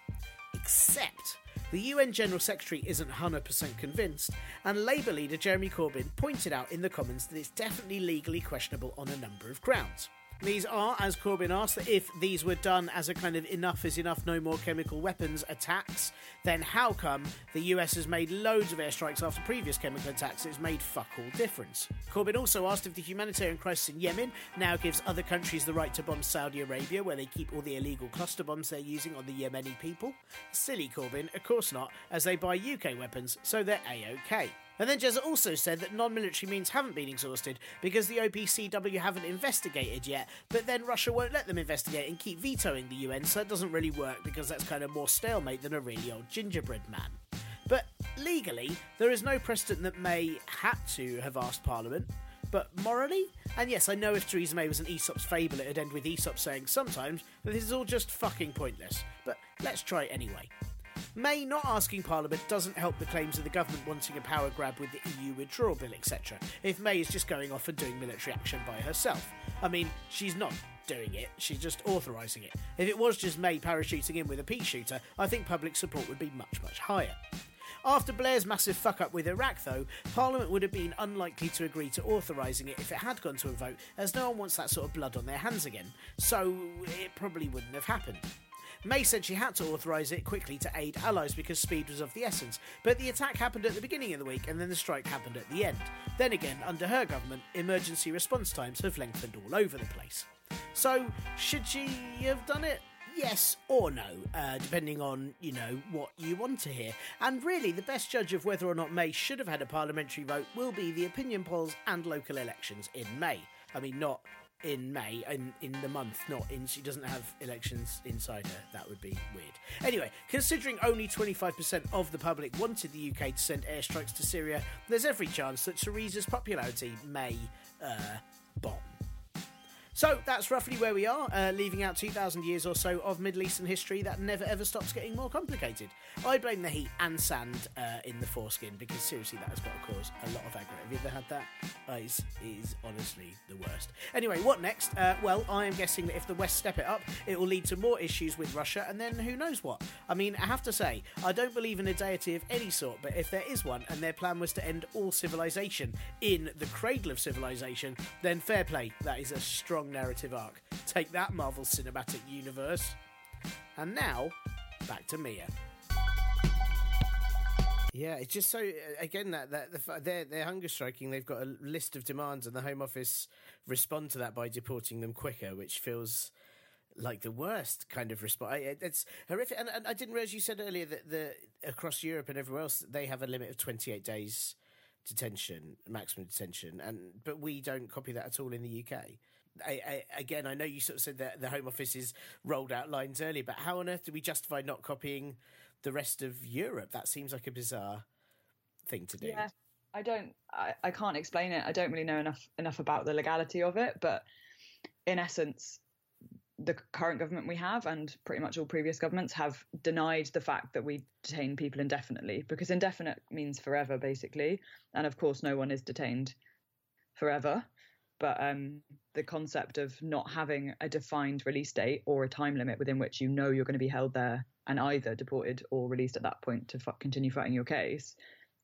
Except the UN General Secretary isn't 100% convinced, and Labour leader Jeremy Corbyn pointed out in the Commons that it's definitely legally questionable on a number of grounds. These are, as Corbyn asked, if these were done as a kind of enough is enough, no more chemical weapons attacks, then how come the US has made loads of airstrikes after previous chemical attacks? It's made fuck all difference. Corbyn also asked if the humanitarian crisis in Yemen now gives other countries the right to bomb Saudi Arabia, where they keep all the illegal cluster bombs they're using on the Yemeni people. Silly Corbyn, of course not, as they buy UK weapons, so they're A OK. And then Jezza also said that non military means haven't been exhausted because the OPCW haven't investigated yet, but then Russia won't let them investigate and keep vetoing the UN, so it doesn't really work because that's kind of more stalemate than a really old gingerbread man. But legally, there is no precedent that May had to have asked Parliament. But morally, and yes, I know if Theresa May was an Aesop's fable, it'd end with Aesop saying sometimes that this is all just fucking pointless. But let's try it anyway. May not asking Parliament doesn't help the claims of the government wanting a power grab with the EU withdrawal bill, etc. If May is just going off and doing military action by herself. I mean, she's not doing it, she's just authorising it. If it was just May parachuting in with a pea shooter, I think public support would be much, much higher. After Blair's massive fuck up with Iraq, though, Parliament would have been unlikely to agree to authorising it if it had gone to a vote, as no one wants that sort of blood on their hands again, so it probably wouldn't have happened. May said she had to authorise it quickly to aid allies because speed was of the essence, but the attack happened at the beginning of the week and then the strike happened at the end. Then again, under her government, emergency response times have lengthened all over the place. So, should she have done it? Yes or no, uh, depending on, you know, what you want to hear. And really, the best judge of whether or not May should have had a parliamentary vote will be the opinion polls and local elections in May. I mean, not in May, in, in the month, not in. She doesn't have elections inside her. That would be weird. Anyway, considering only 25% of the public wanted the UK to send airstrikes to Syria, there's every chance that Theresa's popularity may uh, bomb. So that's roughly where we are, uh, leaving out 2,000 years or so of Middle Eastern history that never ever stops getting more complicated. I blame the heat and sand uh, in the foreskin because seriously, that has got to cause a lot of aggro. Have you ever had that? It's, it is honestly the worst. Anyway, what next? Uh, well, I am guessing that if the West step it up, it will lead to more issues with Russia, and then who knows what. I mean, I have to say, I don't believe in a deity of any sort, but if there is one and their plan was to end all civilization in the cradle of civilization, then fair play. That is a strong narrative arc. Take that, Marvel Cinematic Universe. And now, back to Mia. Yeah, it's just so again that that the, they're they're hunger striking. They've got a list of demands, and the Home Office respond to that by deporting them quicker, which feels like the worst kind of response. It's horrific, and, and I didn't realize you said earlier that the across Europe and everywhere else they have a limit of twenty eight days detention, maximum detention, and but we don't copy that at all in the UK. I, I, again, I know you sort of said that the Home Office has rolled out lines earlier, but how on earth do we justify not copying the rest of Europe? That seems like a bizarre thing to do. Yeah, I don't, I, I can't explain it. I don't really know enough enough about the legality of it, but in essence, the current government we have and pretty much all previous governments have denied the fact that we detain people indefinitely because indefinite means forever basically and of course no one is detained forever but um, the concept of not having a defined release date or a time limit within which you know you're going to be held there and either deported or released at that point to f- continue fighting your case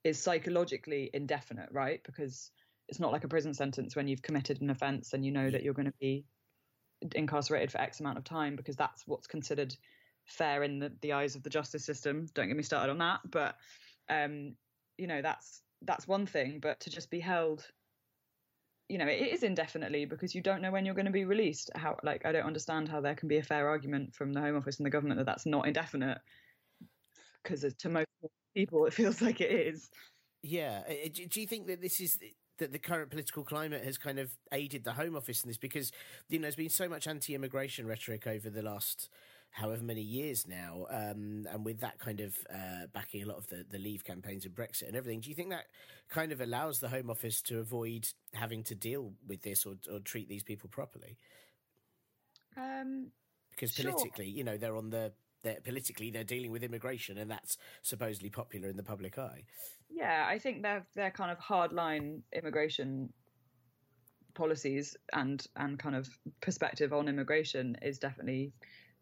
is psychologically indefinite, right? Because it's not like a prison sentence when you've committed an offence and you know that you're going to be incarcerated for X amount of time because that's what's considered fair in the, the eyes of the justice system. Don't get me started on that, but um, you know that's that's one thing, but to just be held, you know, it is indefinitely because you don't know when you're going to be released. How, like, I don't understand how there can be a fair argument from the Home Office and the government that that's not indefinite, because to most people it feels like it is. Yeah. Do you think that this is that the current political climate has kind of aided the Home Office in this because you know there's been so much anti-immigration rhetoric over the last however many years now, um, and with that kind of uh, backing a lot of the, the Leave campaigns and Brexit and everything, do you think that kind of allows the Home Office to avoid having to deal with this or, or treat these people properly? Um, because politically, sure. you know, they're on the they're politically they're dealing with immigration, and that's supposedly popular in the public eye. Yeah, I think they're they're kind of hardline immigration policies and and kind of perspective on immigration is definitely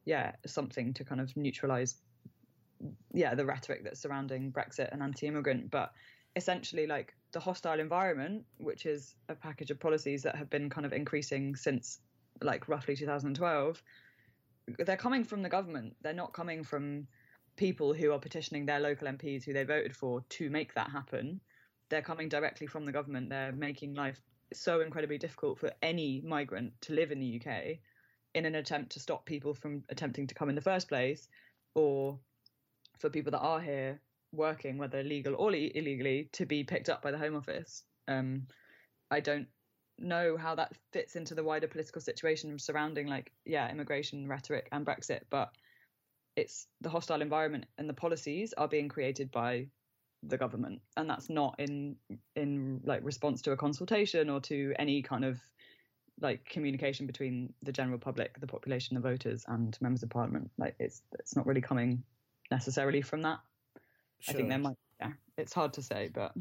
yeah something to kind of neutralize yeah the rhetoric that's surrounding Brexit and anti-immigrant, but essentially like the hostile environment, which is a package of policies that have been kind of increasing since like roughly 2012 they're coming from the government. They're not coming from people who are petitioning their local MPs who they voted for to make that happen. They're coming directly from the government. They're making life so incredibly difficult for any migrant to live in the UK in an attempt to stop people from attempting to come in the first place or for people that are here working, whether legal or illegally, to be picked up by the Home Office. Um, I don't know how that fits into the wider political situation surrounding like yeah immigration rhetoric and brexit but it's the hostile environment and the policies are being created by the government and that's not in in like response to a consultation or to any kind of like communication between the general public the population the voters and members of parliament like it's it's not really coming necessarily from that sure. i think there might yeah it's hard to say but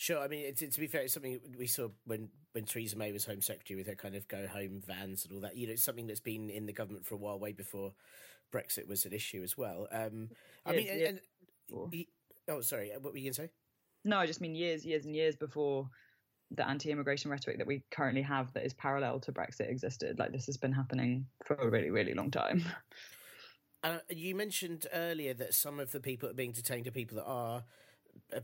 Sure. I mean, to, to be fair, it's something we saw when, when Theresa May was Home Secretary with her kind of go home vans and all that. You know, it's something that's been in the government for a while, way before Brexit was an issue as well. Um, I mean, and, and, oh, sorry, what were you going to say? No, I just mean years, years, and years before the anti-immigration rhetoric that we currently have that is parallel to Brexit existed. Like this has been happening for a really, really long time. Uh, you mentioned earlier that some of the people that are being detained are people that are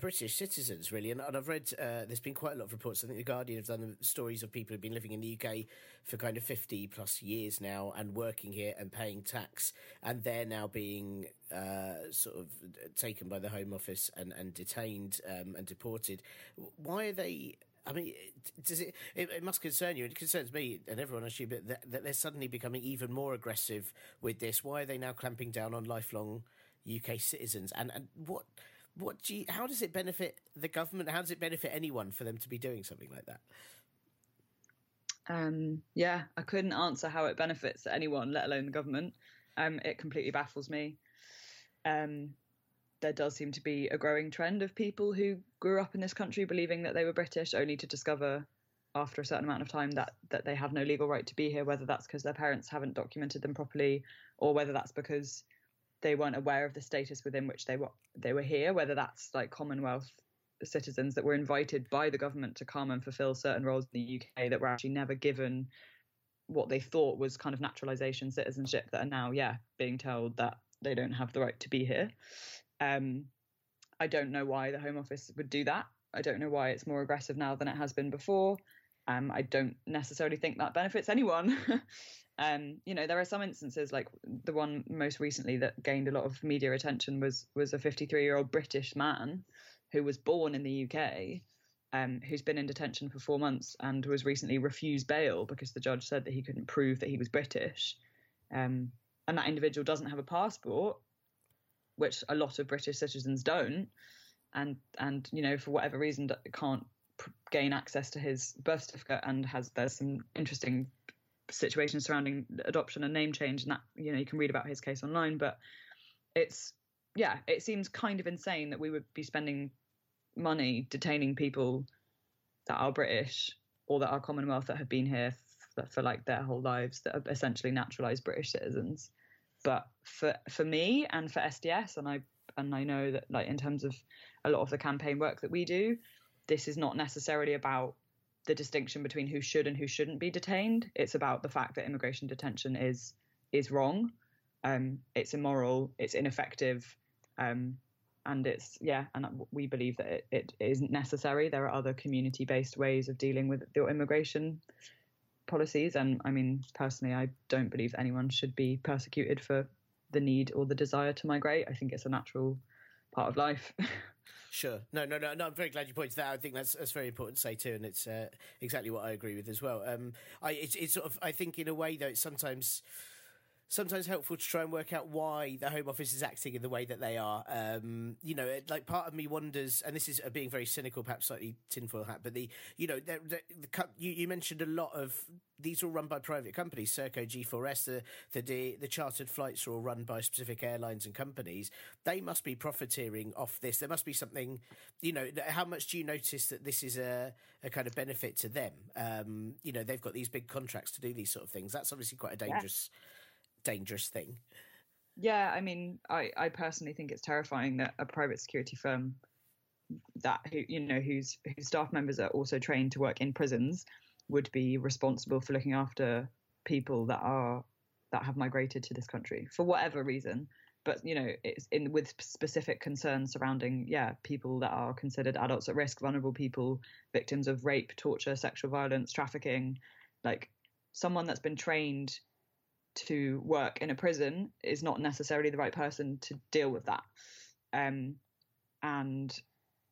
British citizens, really. And, and I've read uh, there's been quite a lot of reports. I think the Guardian have done stories of people who've been living in the UK for kind of 50 plus years now and working here and paying tax, and they're now being uh, sort of taken by the Home Office and and detained um, and deported. Why are they? I mean, does it, it, it? must concern you. It concerns me and everyone, actually, but that, that they're suddenly becoming even more aggressive with this. Why are they now clamping down on lifelong UK citizens? And and what? what do you, how does it benefit the government? How does it benefit anyone for them to be doing something like that? Um, yeah, I couldn't answer how it benefits anyone, let alone the government. Um, it completely baffles me. Um, there does seem to be a growing trend of people who grew up in this country believing that they were British, only to discover after a certain amount of time that that they have no legal right to be here. Whether that's because their parents haven't documented them properly, or whether that's because they weren't aware of the status within which they were they were here, whether that's like Commonwealth citizens that were invited by the government to come and fulfill certain roles in the UK that were actually never given what they thought was kind of naturalization citizenship that are now, yeah, being told that they don't have the right to be here. Um, I don't know why the Home Office would do that. I don't know why it's more aggressive now than it has been before. Um, I don't necessarily think that benefits anyone. Um, you know, there are some instances like the one most recently that gained a lot of media attention was was a 53 year old British man who was born in the UK, um, who's been in detention for four months and was recently refused bail because the judge said that he couldn't prove that he was British. Um, and that individual doesn't have a passport, which a lot of British citizens don't, and and you know for whatever reason can't gain access to his birth certificate and has there's some interesting situations surrounding adoption and name change, and that you know you can read about his case online. But it's yeah, it seems kind of insane that we would be spending money detaining people that are British or that are Commonwealth that have been here for, like their whole lives that are essentially naturalized British citizens. But for for me and for SDS, and I and I know that like in terms of a lot of the campaign work that we do, this is not necessarily about the distinction between who should and who shouldn't be detained. It's about the fact that immigration detention is is wrong. Um, it's immoral. It's ineffective. Um, and it's yeah, and we believe that it, it isn't necessary. There are other community-based ways of dealing with the immigration policies, and I mean, personally, I don't believe anyone should be persecuted for the need or the desire to migrate. I think it's a natural part of life. Sure. No, no, no, no. I'm very glad you pointed that. out. I think that's that's very important to say too, and it's uh, exactly what I agree with as well. Um, I it's, it's sort of I think in a way though it's sometimes sometimes helpful to try and work out why the Home Office is acting in the way that they are. Um, you know, like part of me wonders, and this is being very cynical, perhaps slightly tinfoil hat, but the you know the, the, the you, you, mentioned a lot of these are all run by private companies, Serco, G4S, the the the chartered flights are all run by specific airlines and companies. They must be profiteering off this. There must be something, you know. How much do you notice that this is a, a kind of benefit to them? Um, you know, they've got these big contracts to do these sort of things. That's obviously quite a dangerous. Yeah dangerous thing. Yeah, I mean, I, I personally think it's terrifying that a private security firm that who you know whose whose staff members are also trained to work in prisons would be responsible for looking after people that are that have migrated to this country for whatever reason but you know it's in with specific concerns surrounding yeah people that are considered adults at risk vulnerable people victims of rape torture sexual violence trafficking like someone that's been trained to work in a prison is not necessarily the right person to deal with that. Um, and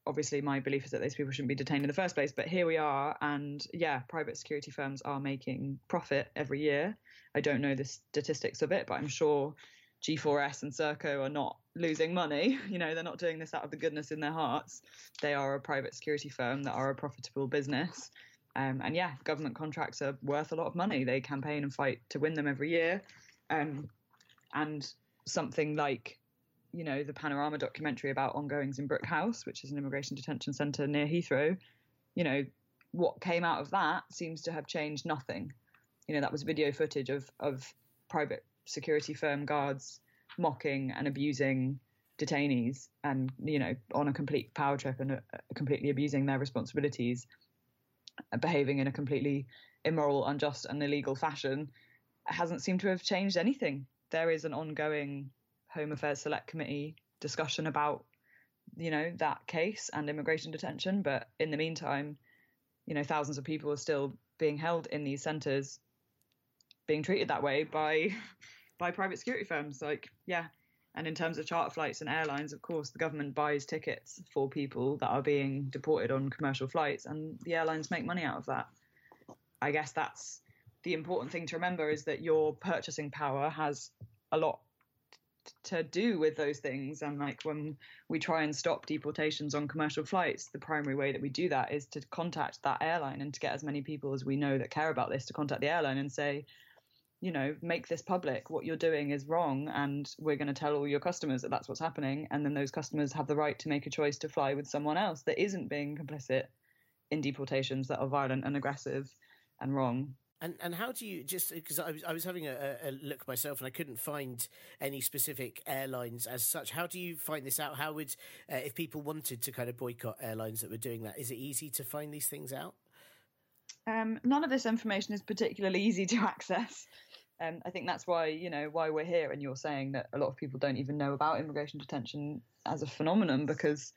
obviously, my belief is that those people shouldn't be detained in the first place. But here we are, and yeah, private security firms are making profit every year. I don't know the statistics of it, but I'm sure G4S and Serco are not losing money. You know, they're not doing this out of the goodness in their hearts. They are a private security firm that are a profitable business. Um, and yeah, government contracts are worth a lot of money. They campaign and fight to win them every year. Um, and something like, you know, the Panorama documentary about ongoings in Brook House, which is an immigration detention centre near Heathrow, you know, what came out of that seems to have changed nothing. You know, that was video footage of, of private security firm guards mocking and abusing detainees and, you know, on a complete power trip and uh, completely abusing their responsibilities behaving in a completely immoral, unjust, and illegal fashion hasn't seemed to have changed anything. There is an ongoing Home Affairs Select Committee discussion about, you know, that case and immigration detention. But in the meantime, you know, thousands of people are still being held in these centres, being treated that way by by private security firms. Like, yeah, and in terms of charter flights and airlines, of course, the government buys tickets for people that are being deported on commercial flights, and the airlines make money out of that. I guess that's the important thing to remember is that your purchasing power has a lot to do with those things. And like when we try and stop deportations on commercial flights, the primary way that we do that is to contact that airline and to get as many people as we know that care about this to contact the airline and say, you know, make this public. What you're doing is wrong, and we're going to tell all your customers that that's what's happening. And then those customers have the right to make a choice to fly with someone else that isn't being complicit in deportations that are violent and aggressive and wrong. And and how do you just because I was I was having a, a, look myself and I couldn't find any specific airlines as such. How do you find this out? How would uh, if people wanted to kind of boycott airlines that were doing that? Is it easy to find these things out? Um, none of this information is particularly easy to access. Um, I think that's why you know why we're here, and you're saying that a lot of people don't even know about immigration detention as a phenomenon because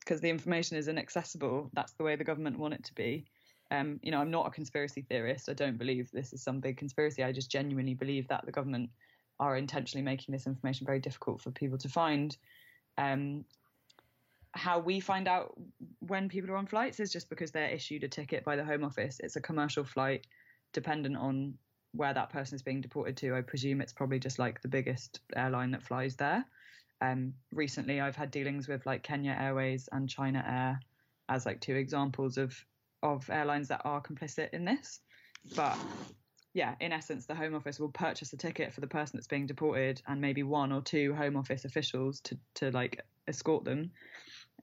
because the information is inaccessible. That's the way the government want it to be. Um, you know, I'm not a conspiracy theorist. I don't believe this is some big conspiracy. I just genuinely believe that the government are intentionally making this information very difficult for people to find. Um, how we find out when people are on flights is just because they're issued a ticket by the Home Office. It's a commercial flight, dependent on where that person is being deported to. I presume it's probably just like the biggest airline that flies there. Um, recently, I've had dealings with like Kenya Airways and China Air as like two examples of of airlines that are complicit in this. But yeah, in essence, the Home Office will purchase a ticket for the person that's being deported and maybe one or two Home Office officials to to like escort them,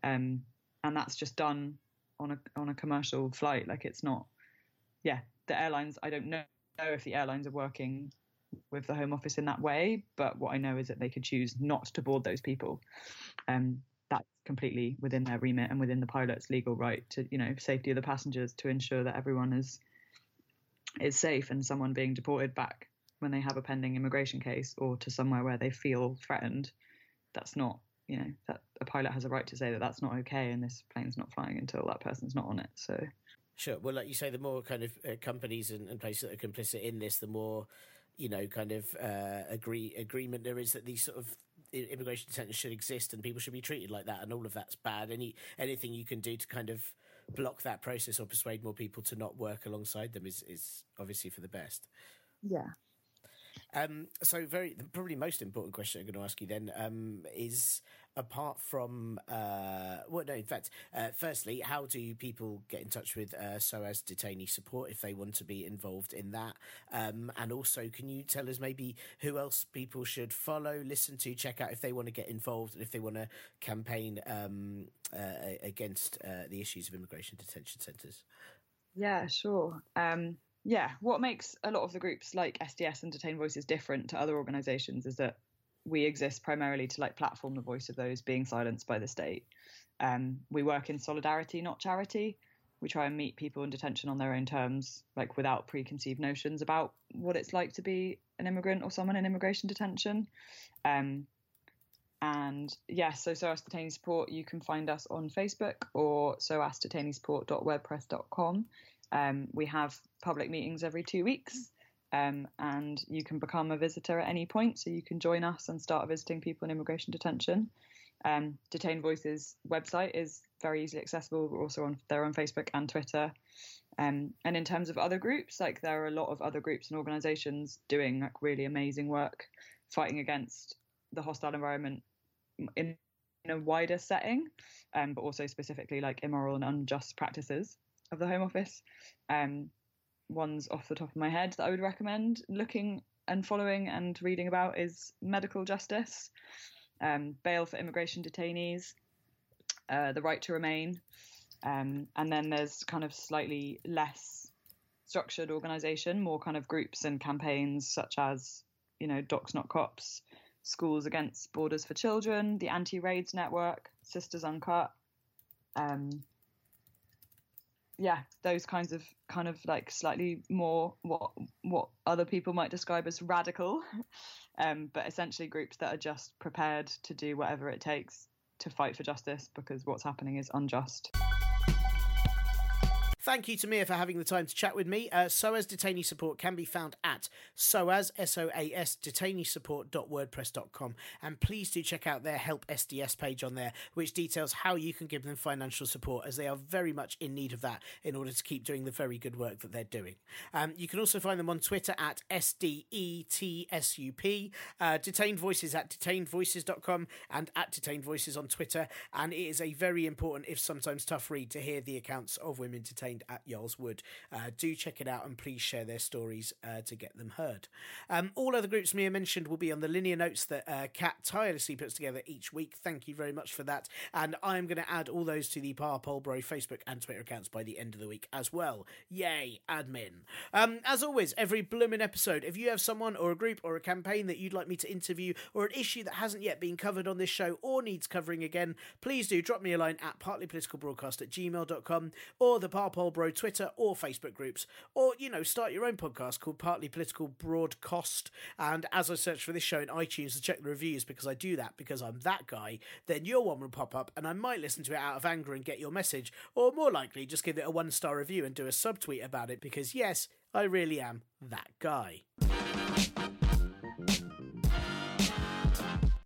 um, and that's just done on a on a commercial flight. Like it's not, yeah, the airlines. I don't know know if the airlines are working with the Home Office in that way, but what I know is that they could choose not to board those people. Um, that's completely within their remit and within the pilot's legal right to, you know, safety of the passengers to ensure that everyone is is safe and someone being deported back when they have a pending immigration case or to somewhere where they feel threatened. That's not you know that a pilot has a right to say that that's not okay and this plane's not flying until that person's not on it. So Sure. Well, like you say, the more kind of uh, companies and, and, places that are complicit in this, the more you know, kind of uh, agree agreement there is that these sort of immigration detention should exist and people should be treated like that, and all of that's bad. Any anything you can do to kind of block that process or persuade more people to not work alongside them is is obviously for the best. Yeah. Um, so, very probably most important question I'm going to ask you then um, is apart from uh, well, no, in fact, uh, firstly, how do people get in touch with uh, SOAS detainee support if they want to be involved in that? Um, and also, can you tell us maybe who else people should follow, listen to, check out if they want to get involved and if they want to campaign um, uh, against uh, the issues of immigration detention centres? Yeah, sure. Um, yeah, what makes a lot of the groups like SDS and Detained Voices different to other organisations is that we exist primarily to like platform the voice of those being silenced by the state. Um, we work in solidarity, not charity. We try and meet people in detention on their own terms, like without preconceived notions about what it's like to be an immigrant or someone in immigration detention. Um, and yes, so SOAS Detainee Support, you can find us on Facebook or soasdetaineesupport.wordpress.com. Um, we have public meetings every two weeks, um, and you can become a visitor at any point. So you can join us and start visiting people in immigration detention. Um, Detained Voices website is very easily accessible. We're also on there on Facebook and Twitter. Um, and in terms of other groups, like there are a lot of other groups and organisations doing like really amazing work, fighting against the hostile environment in, in a wider setting, um, but also specifically like immoral and unjust practices of the Home Office. Um, ones off the top of my head that I would recommend looking and following and reading about is medical justice, um, bail for immigration detainees, uh, the right to remain, um, and then there's kind of slightly less structured organisation, more kind of groups and campaigns such as you know Docs Not Cops, Schools Against Borders for Children, the Anti Raids Network, Sisters Uncut. Um, yeah, those kinds of kind of like slightly more what what other people might describe as radical, um, but essentially groups that are just prepared to do whatever it takes to fight for justice because what's happening is unjust. Thank you to Mia for having the time to chat with me. Uh, SOAS Detainee Support can be found at SOAS, S-O-A-S. And please do check out their Help SDS page on there, which details how you can give them financial support, as they are very much in need of that in order to keep doing the very good work that they're doing. Um, you can also find them on Twitter at SDETSUP, uh, Detained Voices at detainedvoices.com, and at Detained Voices on Twitter. And it is a very important, if sometimes tough read, to hear the accounts of women detained at Yarl's Wood. Uh, do check it out and please share their stories uh, to get them heard. Um, all other groups Mia mentioned will be on the linear notes that uh, Kat tirelessly puts together each week. Thank you very much for that. And I'm going to add all those to the Par Polbro Facebook and Twitter accounts by the end of the week as well. Yay, admin. Um, as always, every blooming episode, if you have someone or a group or a campaign that you'd like me to interview or an issue that hasn't yet been covered on this show or needs covering again, please do drop me a line at partlypoliticalbroadcast at gmail.com or the Par Polbro Twitter or Facebook groups, or, you know, start your own podcast called Partly Political Broadcast. And as I search for this show in iTunes to check the reviews, because I do that because I'm that guy, then your one will pop up and I might listen to it out of anger and get your message, or more likely, just give it a one star review and do a subtweet about it because, yes, I really am that guy.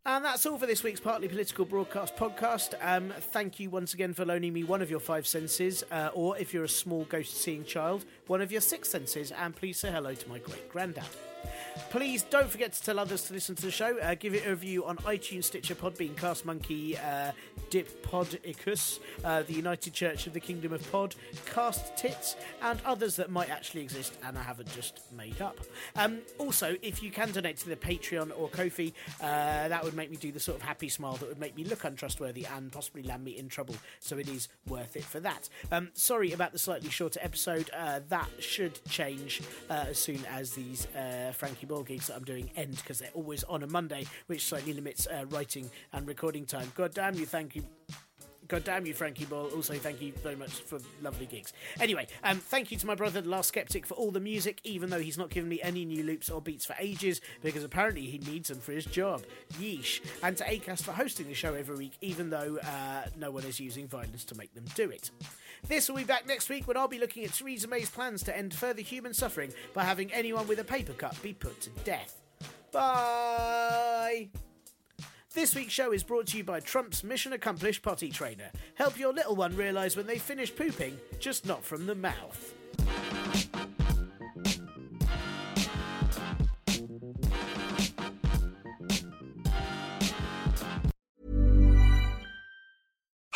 And that's all for this week's Partly Political Broadcast podcast. Um, thank you once again for loaning me one of your five senses, uh, or if you're a small ghost seeing child, one of your six senses, and please say hello to my great granddad. Please don't forget to tell others to listen to the show. Uh, give it a review on iTunes, Stitcher, Podbean, Cast Monkey, uh, Dip Podicus, uh, the United Church of the Kingdom of Pod, Cast Tits, and others that might actually exist and I haven't just made up. Um, also, if you can donate to the Patreon or Ko-fi, uh, that would make me do the sort of happy smile that would make me look untrustworthy and possibly land me in trouble. So it is worth it for that. Um, sorry about the slightly shorter episode. Uh, that should change uh, as soon as these Frankie Boyle gigs that I'm doing end because they're always on a Monday, which slightly limits uh, writing and recording time. God damn you, thank you. God damn you, Frankie Boyle. Also, thank you very much for lovely gigs. Anyway, um, thank you to my brother, the Last Skeptic, for all the music, even though he's not given me any new loops or beats for ages, because apparently he needs them for his job. Yeesh. And to Acast for hosting the show every week, even though uh, no one is using violence to make them do it. This will be back next week when I'll be looking at Theresa May's plans to end further human suffering by having anyone with a paper cut be put to death. Bye! This week's show is brought to you by Trump's mission accomplished potty trainer. Help your little one realise when they finish pooping, just not from the mouth.